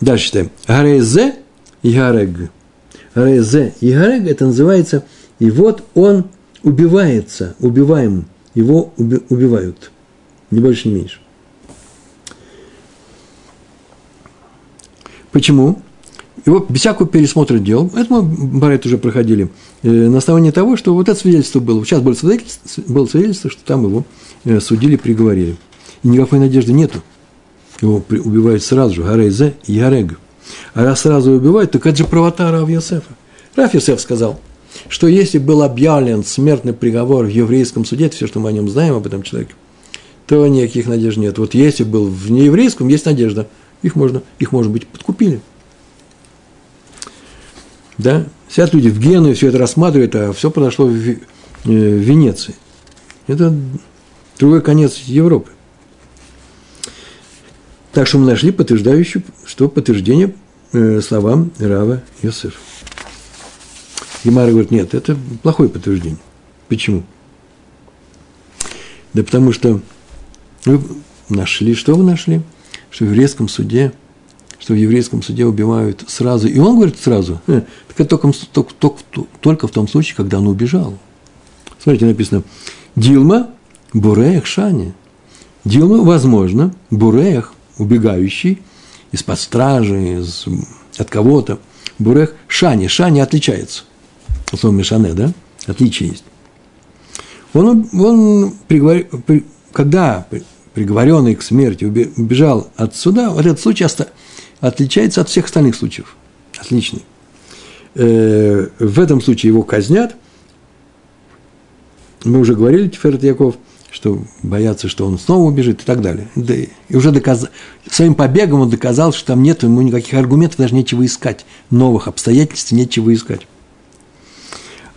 Дальше читаем. Гарезе и Гарег. Гарезе и Гарег, это называется, и вот он убивается, убиваем, его убивают. Не больше, не меньше. Почему? Его без всякого пересмотра дел, это мы, Барет, уже проходили, э, на основании того, что вот это свидетельство было. Сейчас было свидетельство, было свидетельство что там его э, судили, приговорили. И никакой надежды нету. Его убивают сразу же, Гарейзе и Ярег. А раз сразу убивают, так это же правота Рав Йосефа. Рав Йосеф сказал, что если был объявлен смертный приговор в еврейском суде, это все, что мы о нем знаем, об этом человеке, то никаких надежд нет. Вот если был в нееврейском, есть надежда – их можно, их, может быть, подкупили. Да? Сидят люди в Гену все это рассматривают, а все произошло э, в Венеции. Это другой конец Европы. Так что мы нашли подтверждающую, что подтверждение э, словам Рава Йосеф. Гемара говорит, нет, это плохое подтверждение. Почему? Да потому что вы нашли, что вы нашли? что в еврейском суде, что в еврейском суде убивают сразу. И он говорит сразу, э, только, только, только, только в том случае, когда он убежал. Смотрите, написано, Дилма Буреях Шани. Дилма, возможно, Буреях, убегающий из-под стражи, из, от кого-то. Бурех Шани. Шани отличается. Слово Мишане, да? Отличие есть. Он, он приговор, когда приговоренный к смерти, убежал от суда, вот этот случай отличается от всех остальных случаев. Отличный. Э, в этом случае его казнят. Мы уже говорили, Тиферет Яков, что боятся, что он снова убежит и так далее. Да, и уже доказал, своим побегом он доказал, что там нет ему никаких аргументов, даже нечего искать. Новых обстоятельств нечего искать.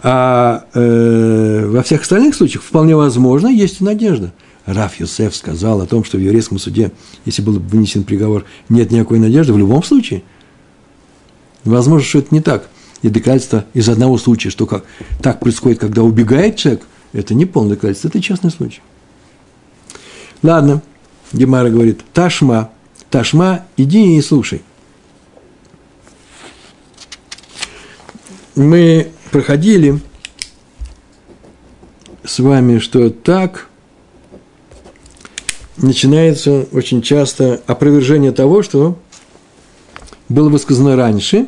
А э, во всех остальных случаях вполне возможно есть надежда – Раф Юсеф сказал о том, что в еврейском суде, если был вынесен приговор, нет никакой надежды, в любом случае, возможно, что это не так. И доказательство из одного случая, что как, так происходит, когда убегает человек, это не полное доказательство, это частный случай. Ладно, Гемара говорит, Ташма, Ташма, иди и слушай. Мы проходили с вами, что так начинается очень часто опровержение того, что было высказано раньше,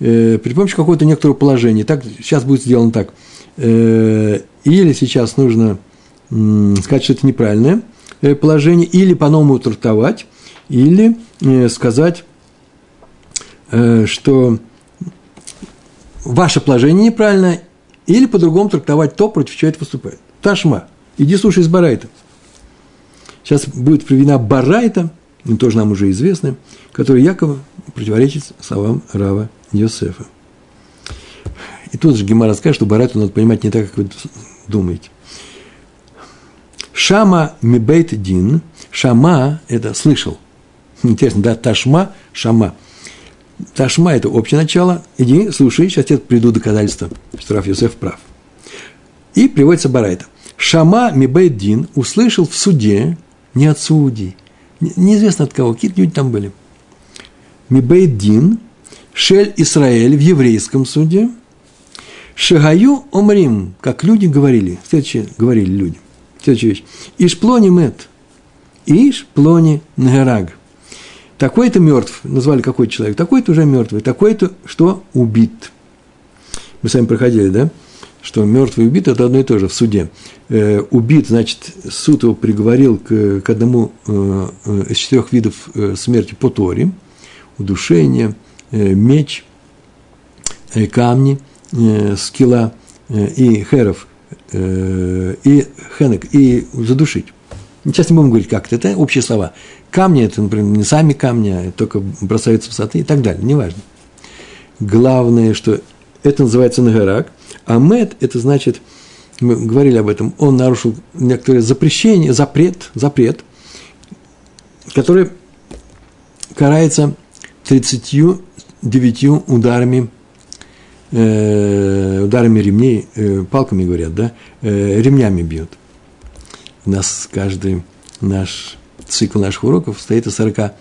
э, при помощи какого-то некоторого положения. Так, сейчас будет сделано так. Э, или сейчас нужно сказать, что это неправильное э, положение, или по-новому трактовать, или э, сказать, э, что ваше положение неправильное, или по-другому трактовать то, против чего это выступает. Ташма, иди слушай из Барайта. Сейчас будет приведена Барайта, тоже нам уже известная, которая якобы противоречит словам Рава Йосефа. И тут же Гемара скажет, что Барайту надо понимать не так, как вы думаете. Шама мибейт дин. Шама – это слышал. Интересно, да, ташма, шама. Ташма – это общее начало. Иди, слушай, сейчас тебе придут доказательства, что Раф Йосеф прав. И приводится Барайта. Шама Мибейдин услышал в суде, не от судей, неизвестно от кого, какие-то люди там были. Мибейдин, Шель Исраэль в еврейском суде, Шагаю Омрим, как люди говорили, следующее говорили люди, следующая вещь, Иш плони мет, Иш плони нагераг. Такой-то мертв, назвали какой-то человек, такой-то уже мертвый, такой-то, что убит. Мы с вами проходили, да? Что мертвый и убит – это одно и то же в суде. Э, убит, значит, суд его приговорил к, к одному э, э из четырех видов э, смерти по Торе. Удушение, э, меч, э, камни – э, скилла э, и херов, э, и хенек, и задушить. Сейчас не будем говорить, как это, это общие слова. Камни – это, например, не сами камни, а только бросаются в высоты и так далее, неважно. Главное, что это называется нагарак, а мед – это значит, мы говорили об этом, он нарушил некоторые запрещения, запрет, запрет, который карается 39 ударами э, ударами ремней, э, палками говорят, да, э, ремнями бьют. У нас каждый наш цикл наших уроков состоит из 40,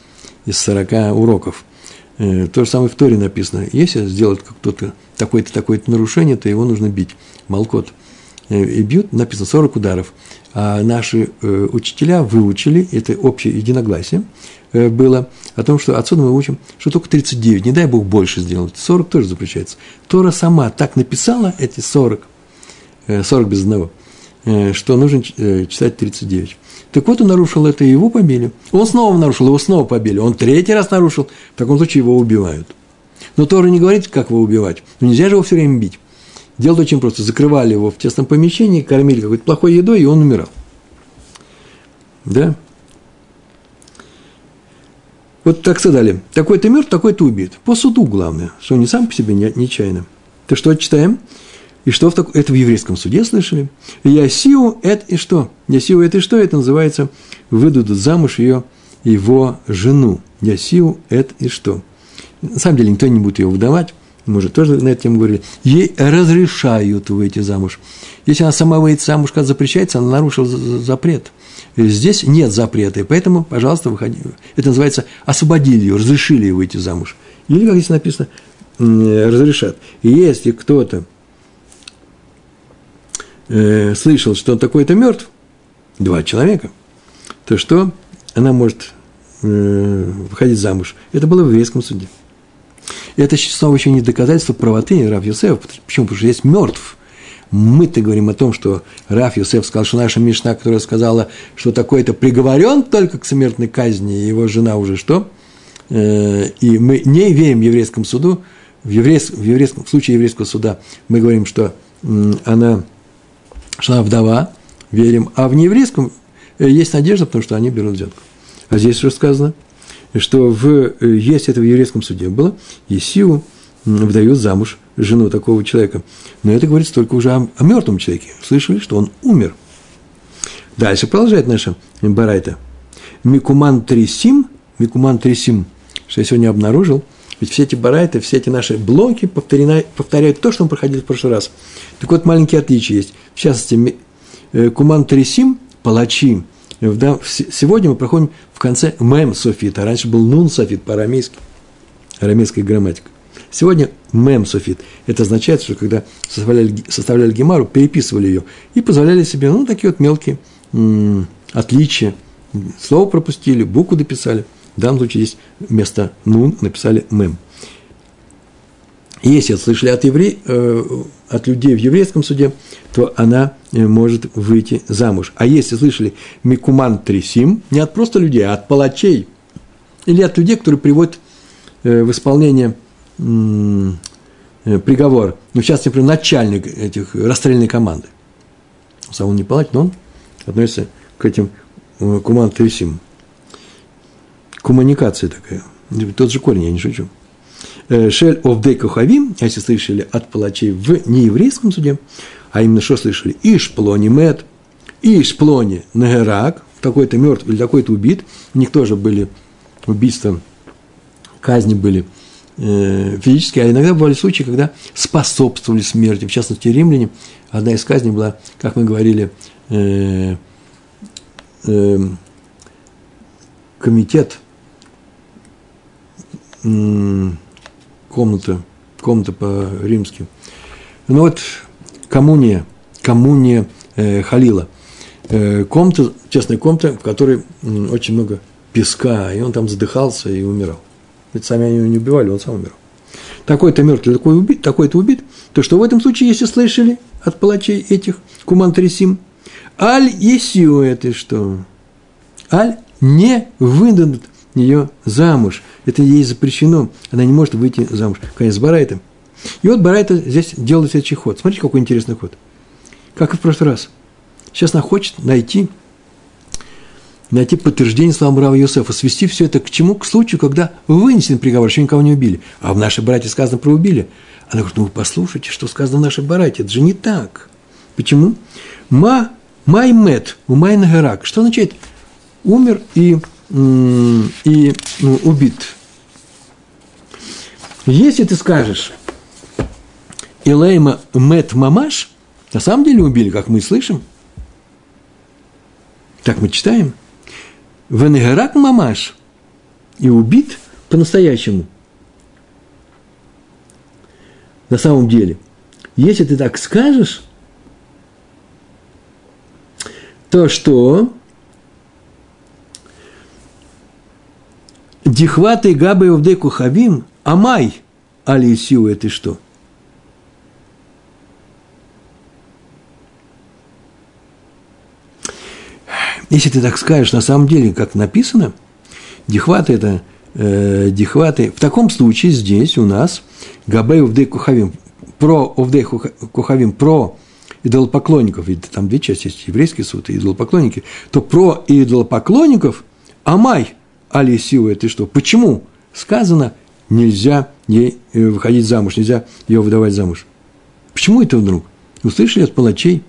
из 40 уроков. То же самое в Торе написано. Если сделать кто-то такое-то, такое-то нарушение, то его нужно бить. Молкот. И бьют, написано 40 ударов. А наши э, учителя выучили, это общее единогласие, Э, было о том, что отсюда мы учим, что только 39, не дай Бог больше сделать, 40 тоже запрещается. Тора сама так написала эти 40, 40 э, без одного, э, что нужно читать 39. Так вот, он нарушил это, и его побили. Он снова нарушил, его снова побили. Он третий раз нарушил, в таком случае его убивают. Но Тора не говорит, как его убивать. Но нельзя же его все время бить. Дело очень просто. Закрывали его в тесном помещении, кормили какой-то плохой едой, и он умирал. Да? Вот так сказали, такой-то мертв, такой-то убит. По суду главное, что не сам по себе не, нечаянно. То что читаем? И что в так... это в еврейском суде слышали? Ясиу это и что? Ясиу это и что? Это называется выдадут замуж ее его жену. Ясиу это и что? На самом деле никто не будет ее выдавать. Мы уже тоже на эту тему говорили. Ей разрешают выйти замуж. Если она сама выйдет замуж, как запрещается, она нарушила запрет. Здесь нет запрета, и поэтому, пожалуйста, выходи. Это называется освободили ее, разрешили ее выйти замуж. Или, как здесь написано, разрешат. И если кто-то э, слышал, что он такой-то мертв, два человека, то что? Она может э, выходить замуж. Это было в еврейском суде. И это снова еще не доказательство правоты Рав Юсефа. Почему? Потому что есть мертв – мы-то говорим о том, что Раф Юсеф сказал, что наша Мишна, которая сказала, что такой-то приговорен только к смертной казни, его жена уже что? Э, и мы не верим еврейскому суду, в, еврейском, в, еврейском, в случае еврейского суда мы говорим, что она, что она вдова, верим, а в нееврейском э, есть надежда, потому что они берут взятку. А здесь уже сказано, что в, э, есть это в еврейском суде было, Есию выдают замуж жену такого человека. Но это говорится только уже о, о мертвом человеке. Слышали, что он умер. Дальше продолжает наша Барайта. Микуман Трисим, Микуман Трисим, что я сегодня обнаружил, ведь все эти барайты, все эти наши блоки повторяют то, что мы проходили в прошлый раз. Так вот, маленькие отличия есть. В частности, э, Куман Трисим, палачи. Сегодня мы проходим в конце мем софита. Раньше был нун софит по-арамейски. Арамейская грамматика. Сегодня мем суфит. Это означает, что когда составляли, составляли гемару, переписывали ее и позволяли себе, ну, такие вот мелкие м- отличия. Слово пропустили, букву дописали. В данном случае здесь вместо нун написали мем. Если слышали от, евре... э, от людей в еврейском суде, то она э, может выйти замуж. А если слышали микуман трисим, не от просто людей, а от палачей, или от людей, которые приводят э, в исполнение приговор, ну, сейчас, например, начальник этих расстрельной команды. Сам он не палач, но он относится к этим э, кумантесим. Коммуникация такая. Тот же корень, я не шучу. Э, Шель овдей кухавим, если слышали от палачей в нееврейском суде, а именно что слышали? Иш плони мед, иш плони нагерак, такой-то мертв или такой-то убит. У них тоже были убийства, казни были – э, физически, а иногда бывали случаи, когда способствовали смерти. В частности, римляне, одна из казней была, как мы говорили, э, э, комитет, э, комната, комната по-римски. Ну вот, коммуния, коммуния э, Халила. Э, комната, честная комната, в которой очень много песка, и он там задыхался и умирал. Ведь сами они его не убивали, он сам умирал. Такой-то мертвый, такой убит, такой-то убит. То что в этом случае, если слышали от палачей этих, куман трясим, аль есио это что? Аль не выдадут ее замуж. Это ей запрещено. Она не может выйти замуж. Конец Барайта. И вот Барайта здесь делает следующий ход. Смотрите, какой интересный ход. Как и в прошлый раз. Сейчас она хочет найти найти подтверждение словам Рава Йосефа, свести все это к чему? К случаю, когда вынесен приговор, еще никого не убили. А в нашей братье сказано про убили. Она говорит, ну вы послушайте, что сказано в нашей братье, это же не так. Почему? Ма, маймет, у майнагерак. Что означает умер и, и ну, убит? Если ты скажешь, Илейма мет мамаш, на самом деле убили, как мы слышим, так мы читаем – Венегерак мамаш и убит по-настоящему. На самом деле, если ты так скажешь, то что Дихваты Габы Овдеку Хавим, Амай Алисию это что? Если ты так скажешь, на самом деле, как написано, дихваты – это э, дихваты. В таком случае здесь у нас Габей Увдей Кухавим, про Увдей Кухавим, про идолопоклонников, ведь там две части есть, еврейский суд и идолопоклонники, то про идолопоклонников Амай Алисиуэ, ты что? Почему сказано, нельзя ей э, выходить замуж, нельзя ее выдавать замуж? Почему это вдруг? Услышали от палачей,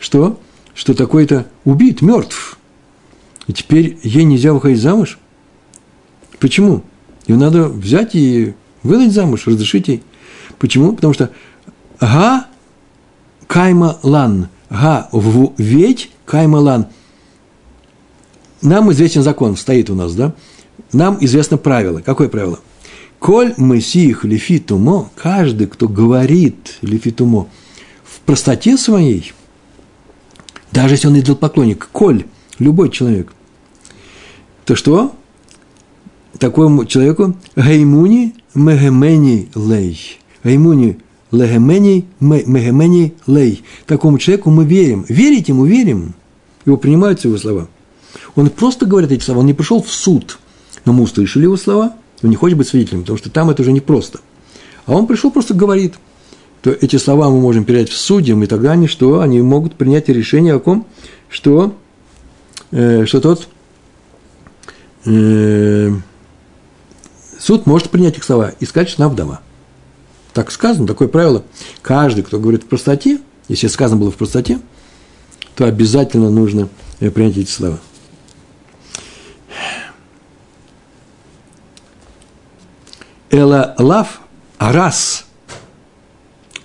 что что такой-то убит, мертв. И теперь ей нельзя выходить замуж? Почему? Ее надо взять и выдать замуж, разрешить ей. Почему? Потому что הא קיימא לן, הא ведь קיימא לן. Нам известен закон, стоит у нас, да? Нам известно правило. Какое правило? Коль месих лефитумо, каждый, кто говорит лефитумо в простоте своей – даже если он идолопоклонник, коль, любой человек, то что? Такому человеку гаймуни мегемени лей. Гаймуни легемени мегемени лей. Такому человеку мы верим. Верить ему верим. Его принимаются его слова. Он просто говорит эти слова, он не пришел в суд, но мы услышали его слова, он не хочет быть свидетелем, потому что там это уже непросто. А он пришел, просто говорит – то эти слова мы можем передать в судьям, и тогда они что? Они могут принять решение о ком? Что, э, что тот э, суд может принять их слова и сказать, что она вдова. Так сказано, такое правило. Каждый, кто говорит в простоте, если сказано было в простоте, то обязательно нужно э, принять эти слова. Эла лав арас –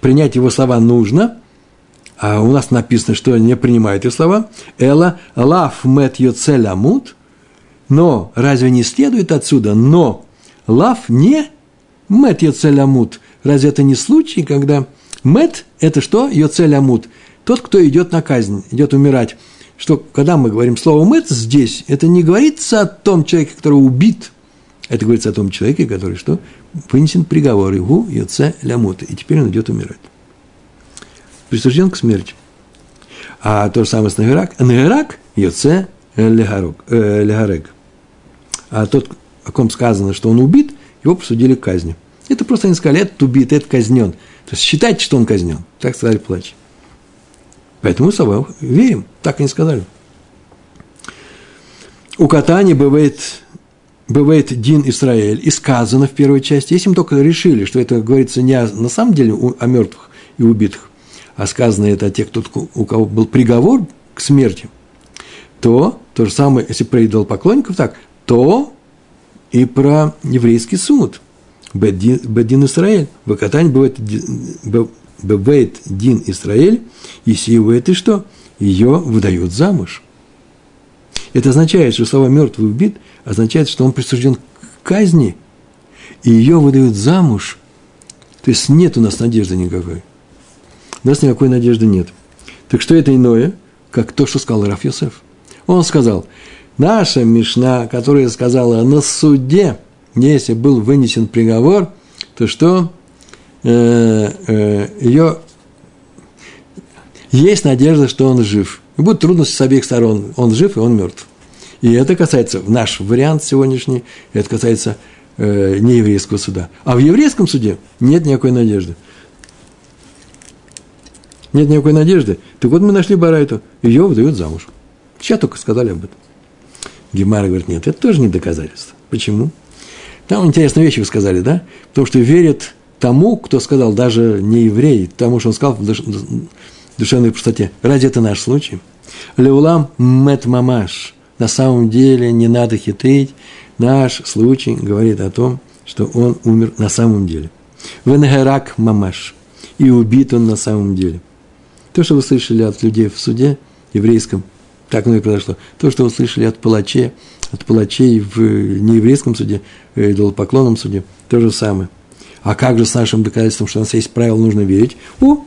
принять его слова нужно, а у нас написано, что не принимают эти слова, «Эла лав мет йоцель амут», но разве не следует отсюда, но лав не мет йоцель амут, разве это не случай, когда мет – это что? Йоцель амут, тот, кто идет на казнь, идет умирать. Что, когда мы говорим слово мет здесь, это не говорится о том человеке, который убит, это говорится о том человеке, который что? вынесен приговор его Йоце Лямута, и теперь он идет умирать. Присужден к смерти. А то же самое с Нагерак. Нагерак Йоце Легарег. А тот, о ком сказано, что он убит, его посудили к казни. Это просто они сказали, этот убит, этот казнен. То есть считайте, что он казнен. Так сказали плач. Поэтому мы верим. Так они сказали. У катани бывает бывает Дин Израиль, и сказано в первой части, если мы только решили, что это говорится не о, на самом деле о мертвых и убитых, а сказано это о тех, кто, у кого был приговор к смерти, то то же самое, если про идолопоклонников так, то и про еврейский суд. Бедин Исраэль, Вакатань бывает бывает Дин Исраэль, и сивает и что? Ее выдают замуж. Это означает, что слова «мертвый убит» означает, что он присужден к казни, и ее выдают замуж. То есть нет у нас надежды никакой. У нас никакой надежды нет. Так что это иное, как то, что сказал Раф Йосеф. Он сказал, наша Мишна, которая сказала на суде, если был вынесен приговор, то что ее есть надежда, что он жив. И будут трудности с обеих сторон. Он жив и он мертв. И это касается, наш вариант сегодняшний, это касается э, нееврейского суда. А в еврейском суде нет никакой надежды. Нет никакой надежды. Так вот мы нашли Барайту, ее выдают замуж. Сейчас только сказали об этом. Гемара говорит, нет, это тоже не доказательство. Почему? Там интересные вещи вы сказали, да? Потому что верят тому, кто сказал, даже не еврей, тому, что он сказал в душевной простоте. Ради это наш случай. Леулам мет мамаш. На самом деле не надо хитрить. Наш случай говорит о том, что он умер на самом деле. Венгерак мамаш. И убит он на самом деле. То, что вы слышали от людей в суде еврейском, так оно и произошло. То, что вы слышали от палачей, от палачей в нееврейском суде, э, идолопоклонном суде, то же самое. А как же с нашим доказательством, что у нас есть правило, нужно верить? О,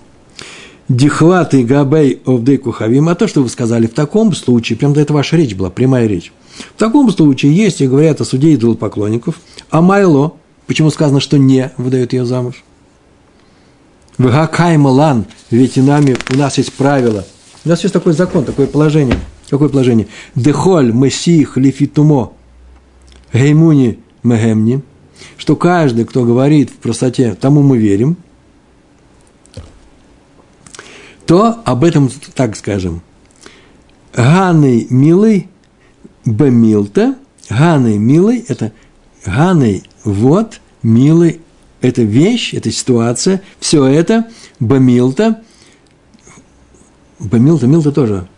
Дихват и Габей Овдей Кухавим, а то, что вы сказали, в таком случае, прям это ваша речь была, прямая речь. В таком случае, если говорят о суде идолопоклонников, а Майло, почему сказано, что не выдает ее замуж? Вгакай Малан, ведь нами, у нас есть правило. У нас есть такой закон, такое положение. Какое положение? Дехоль месих лифитумо геймуни мегемни, что каждый, кто говорит в простоте, тому мы верим – то об этом так скажем. Ганый милый бемилта, ганый милый – это ганый вот, милый – это вещь, это ситуация, все это бемилта, бемилта, милта тоже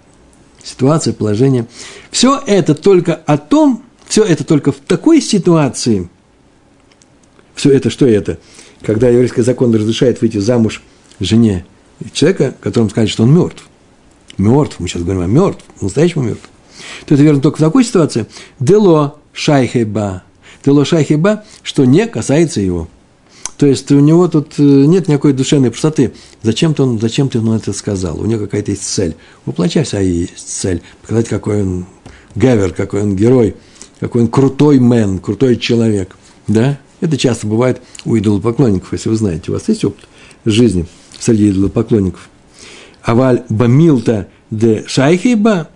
ситуация, положение. Все это только о том, все это только в такой ситуации, все это, что это? Когда еврейский закон разрешает выйти замуж жене человека, которому сказали, что он мертв. Мертв, мы сейчас говорим о мертв, настоящему мертв. То это верно только в такой ситуации. Дело шайхеба. Дело шайхеба, что не касается его. То есть у него тут э, нет никакой душевной простоты. Зачем-то он, зачем ты он это сказал? У него какая-то есть цель. Воплощай вся есть цель. Показать, какой он гавер, какой он герой, какой он крутой мэн, крутой человек. Да? Это часто бывает у идолопоклонников, если вы знаете. У вас есть опыт жизни – среди идолопоклонников. Аваль бамилта де шайхиба,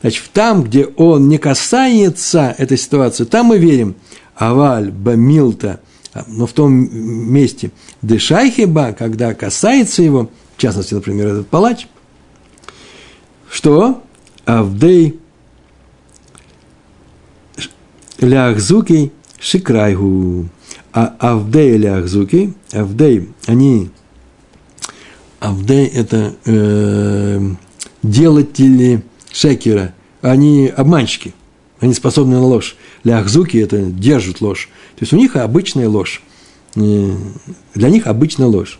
значит, там, где он не касается этой ситуации, там мы верим. Аваль бамилта, но в том месте, де шайхиба, когда касается его, в частности, например, этот палач, что Авдей ляхзуки шикрайгу. А Авдей ляхзуки, Авдей, они Авдей – это э, делатели шекера, они обманщики, они способны на ложь. Ляхзуки – это держат ложь. То есть у них обычная ложь. Э, для них обычная ложь.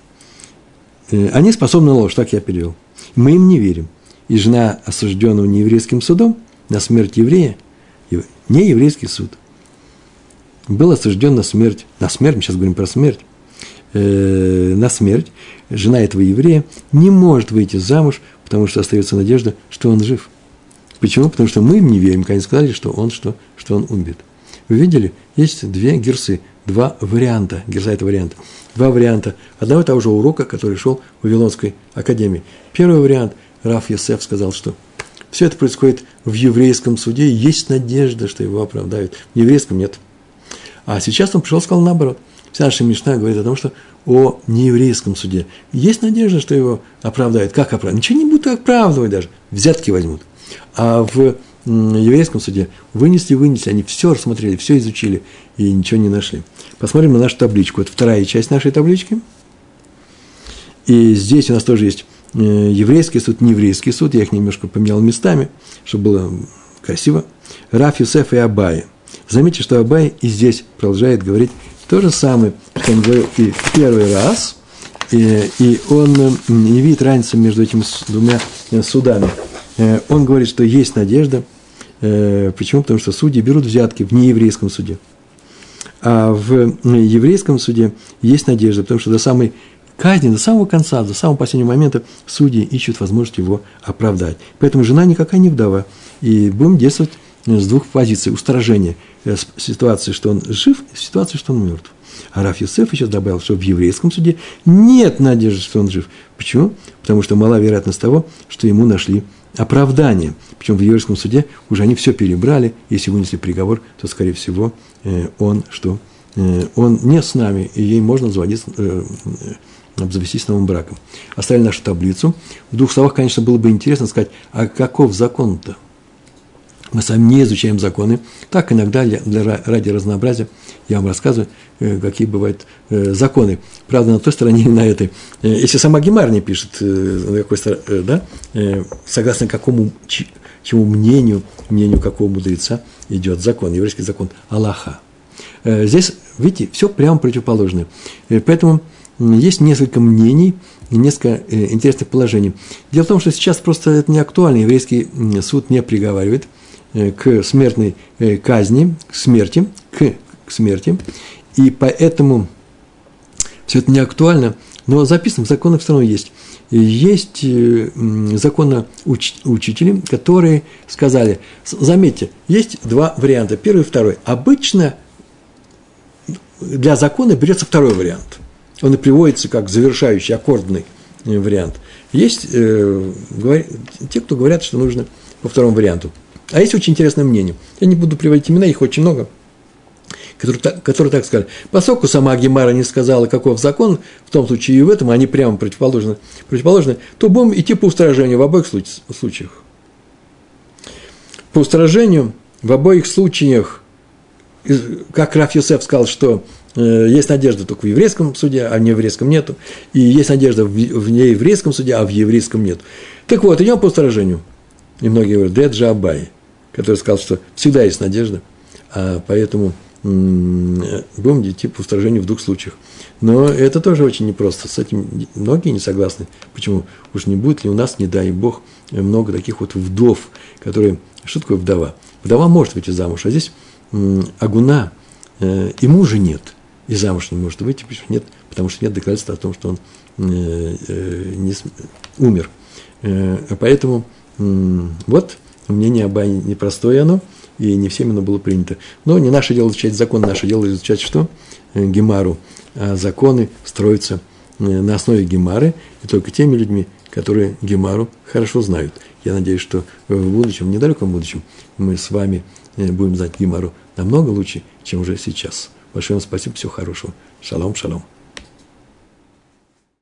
Э, они способны на ложь, так я перевел. Мы им не верим. И жена осужденного нееврейским судом на смерть еврея, не еврейский суд, был осужден на смерть, на смерть, мы сейчас говорим про смерть, э, на смерть, жена этого еврея не может выйти замуж, потому что остается надежда, что он жив. Почему? Потому что мы им не верим, когда они сказали, что он, что, что он убит. Вы видели? Есть две герсы, два варианта. Герса – это вариант. Два варианта одного и того же урока, который шел в Вавилонской академии. Первый вариант – Раф Йосеф сказал, что все это происходит в еврейском суде, есть надежда, что его оправдают. В еврейском нет. А сейчас он пришел и сказал наоборот. Вся наша Мишна говорит о том, что о нееврейском суде. Есть надежда, что его оправдают. Как оправдают? Ничего не будут оправдывать даже. Взятки возьмут. А в еврейском суде вынесли, вынесли, они все рассмотрели, все изучили и ничего не нашли. Посмотрим на нашу табличку. Это вторая часть нашей таблички. И здесь у нас тоже есть э, еврейский суд, нееврейский суд. Я их немножко поменял местами, чтобы было красиво. Раф, Юсеф и Абай. Заметьте, что Абай и здесь продолжает говорить то же самое, что он говорил и первый раз, и, и он не видит разницы между этими двумя судами. Он говорит, что есть надежда. Почему? Потому что судьи берут взятки в нееврейском суде. А в еврейском суде есть надежда, потому что до самой казни, до самого конца, до самого последнего момента судьи ищут возможность его оправдать. Поэтому жена никакая не вдова. И будем действовать с двух позиций. Устражение э, ситуации, что он жив, ситуации, что он мертв. А Раф Юсеф еще добавил, что в еврейском суде нет надежды, что он жив. Почему? Потому что мала вероятность того, что ему нашли оправдание. Причем в еврейском суде уже они все перебрали. Если вынесли приговор, то, скорее всего, э, он что? Э, он не с нами, и ей можно заводить, обзавестись новым браком. Оставили нашу таблицу. В двух словах, конечно, было бы интересно сказать, а каков закон-то? Мы сами не изучаем законы. Так иногда для, для, ради разнообразия я вам рассказываю, э, какие бывают э, законы. Правда, на той стороне или на этой. Э, если сама Гемар не пишет, на какой стороне, да, согласно какому, чему мнению, мнению какого мудреца идет закон, еврейский закон Аллаха. Здесь, видите, все прямо противоположное. Поэтому есть несколько мнений и несколько интересных положений. Дело в том, что сейчас просто это не актуально. Еврейский суд не приговаривает – к смертной э, казни, к смерти, к, к смерти, и поэтому все это не актуально, но записано в законах все равно есть. Есть э, законоучители, которые сказали, заметьте, есть два варианта, первый и второй. Обычно для закона берется второй вариант. Он и приводится как завершающий, аккордный вариант. Есть э, те, кто говорят, что нужно по второму варианту. А есть очень интересное мнение. Я не буду приводить имена, их очень много, которые, которые так сказали. Поскольку сама Гемара не сказала, каков закон, в том случае и в этом, они прямо противоположны, противоположны то будем идти по устражению в обоих случаях. По устражению в обоих случаях, как Раф Юсеф сказал, что э, есть надежда только в еврейском суде, а в нееврейском нету, и есть надежда в, в нееврейском суде, а в еврейском нет. Так вот, идем по устражению. И многие говорят, да это же Абай который сказал, что всегда есть надежда, а поэтому будем идти по устражению в двух случаях. Но это тоже очень непросто. С этим многие не согласны. Почему? Уж не будет ли у нас, не дай бог, много таких вот вдов, которые... Что такое вдова? Вдова может выйти замуж, а здесь агуна, э, и мужа нет, и замуж не может выйти. Почему нет? Потому что нет доказательства о том, что он э, э, не, умер. Поэтому вот мнение Абай непростое оно, и не всем оно было принято. Но не наше дело изучать закон, наше дело изучать что? Э, Гемару. А законы строятся э, на основе Гемары, и только теми людьми, которые Гемару хорошо знают. Я надеюсь, что в будущем, в недалеком будущем, мы с вами э, будем знать Гемару намного лучше, чем уже сейчас. Большое вам спасибо, всего хорошего. Шалом, шалом.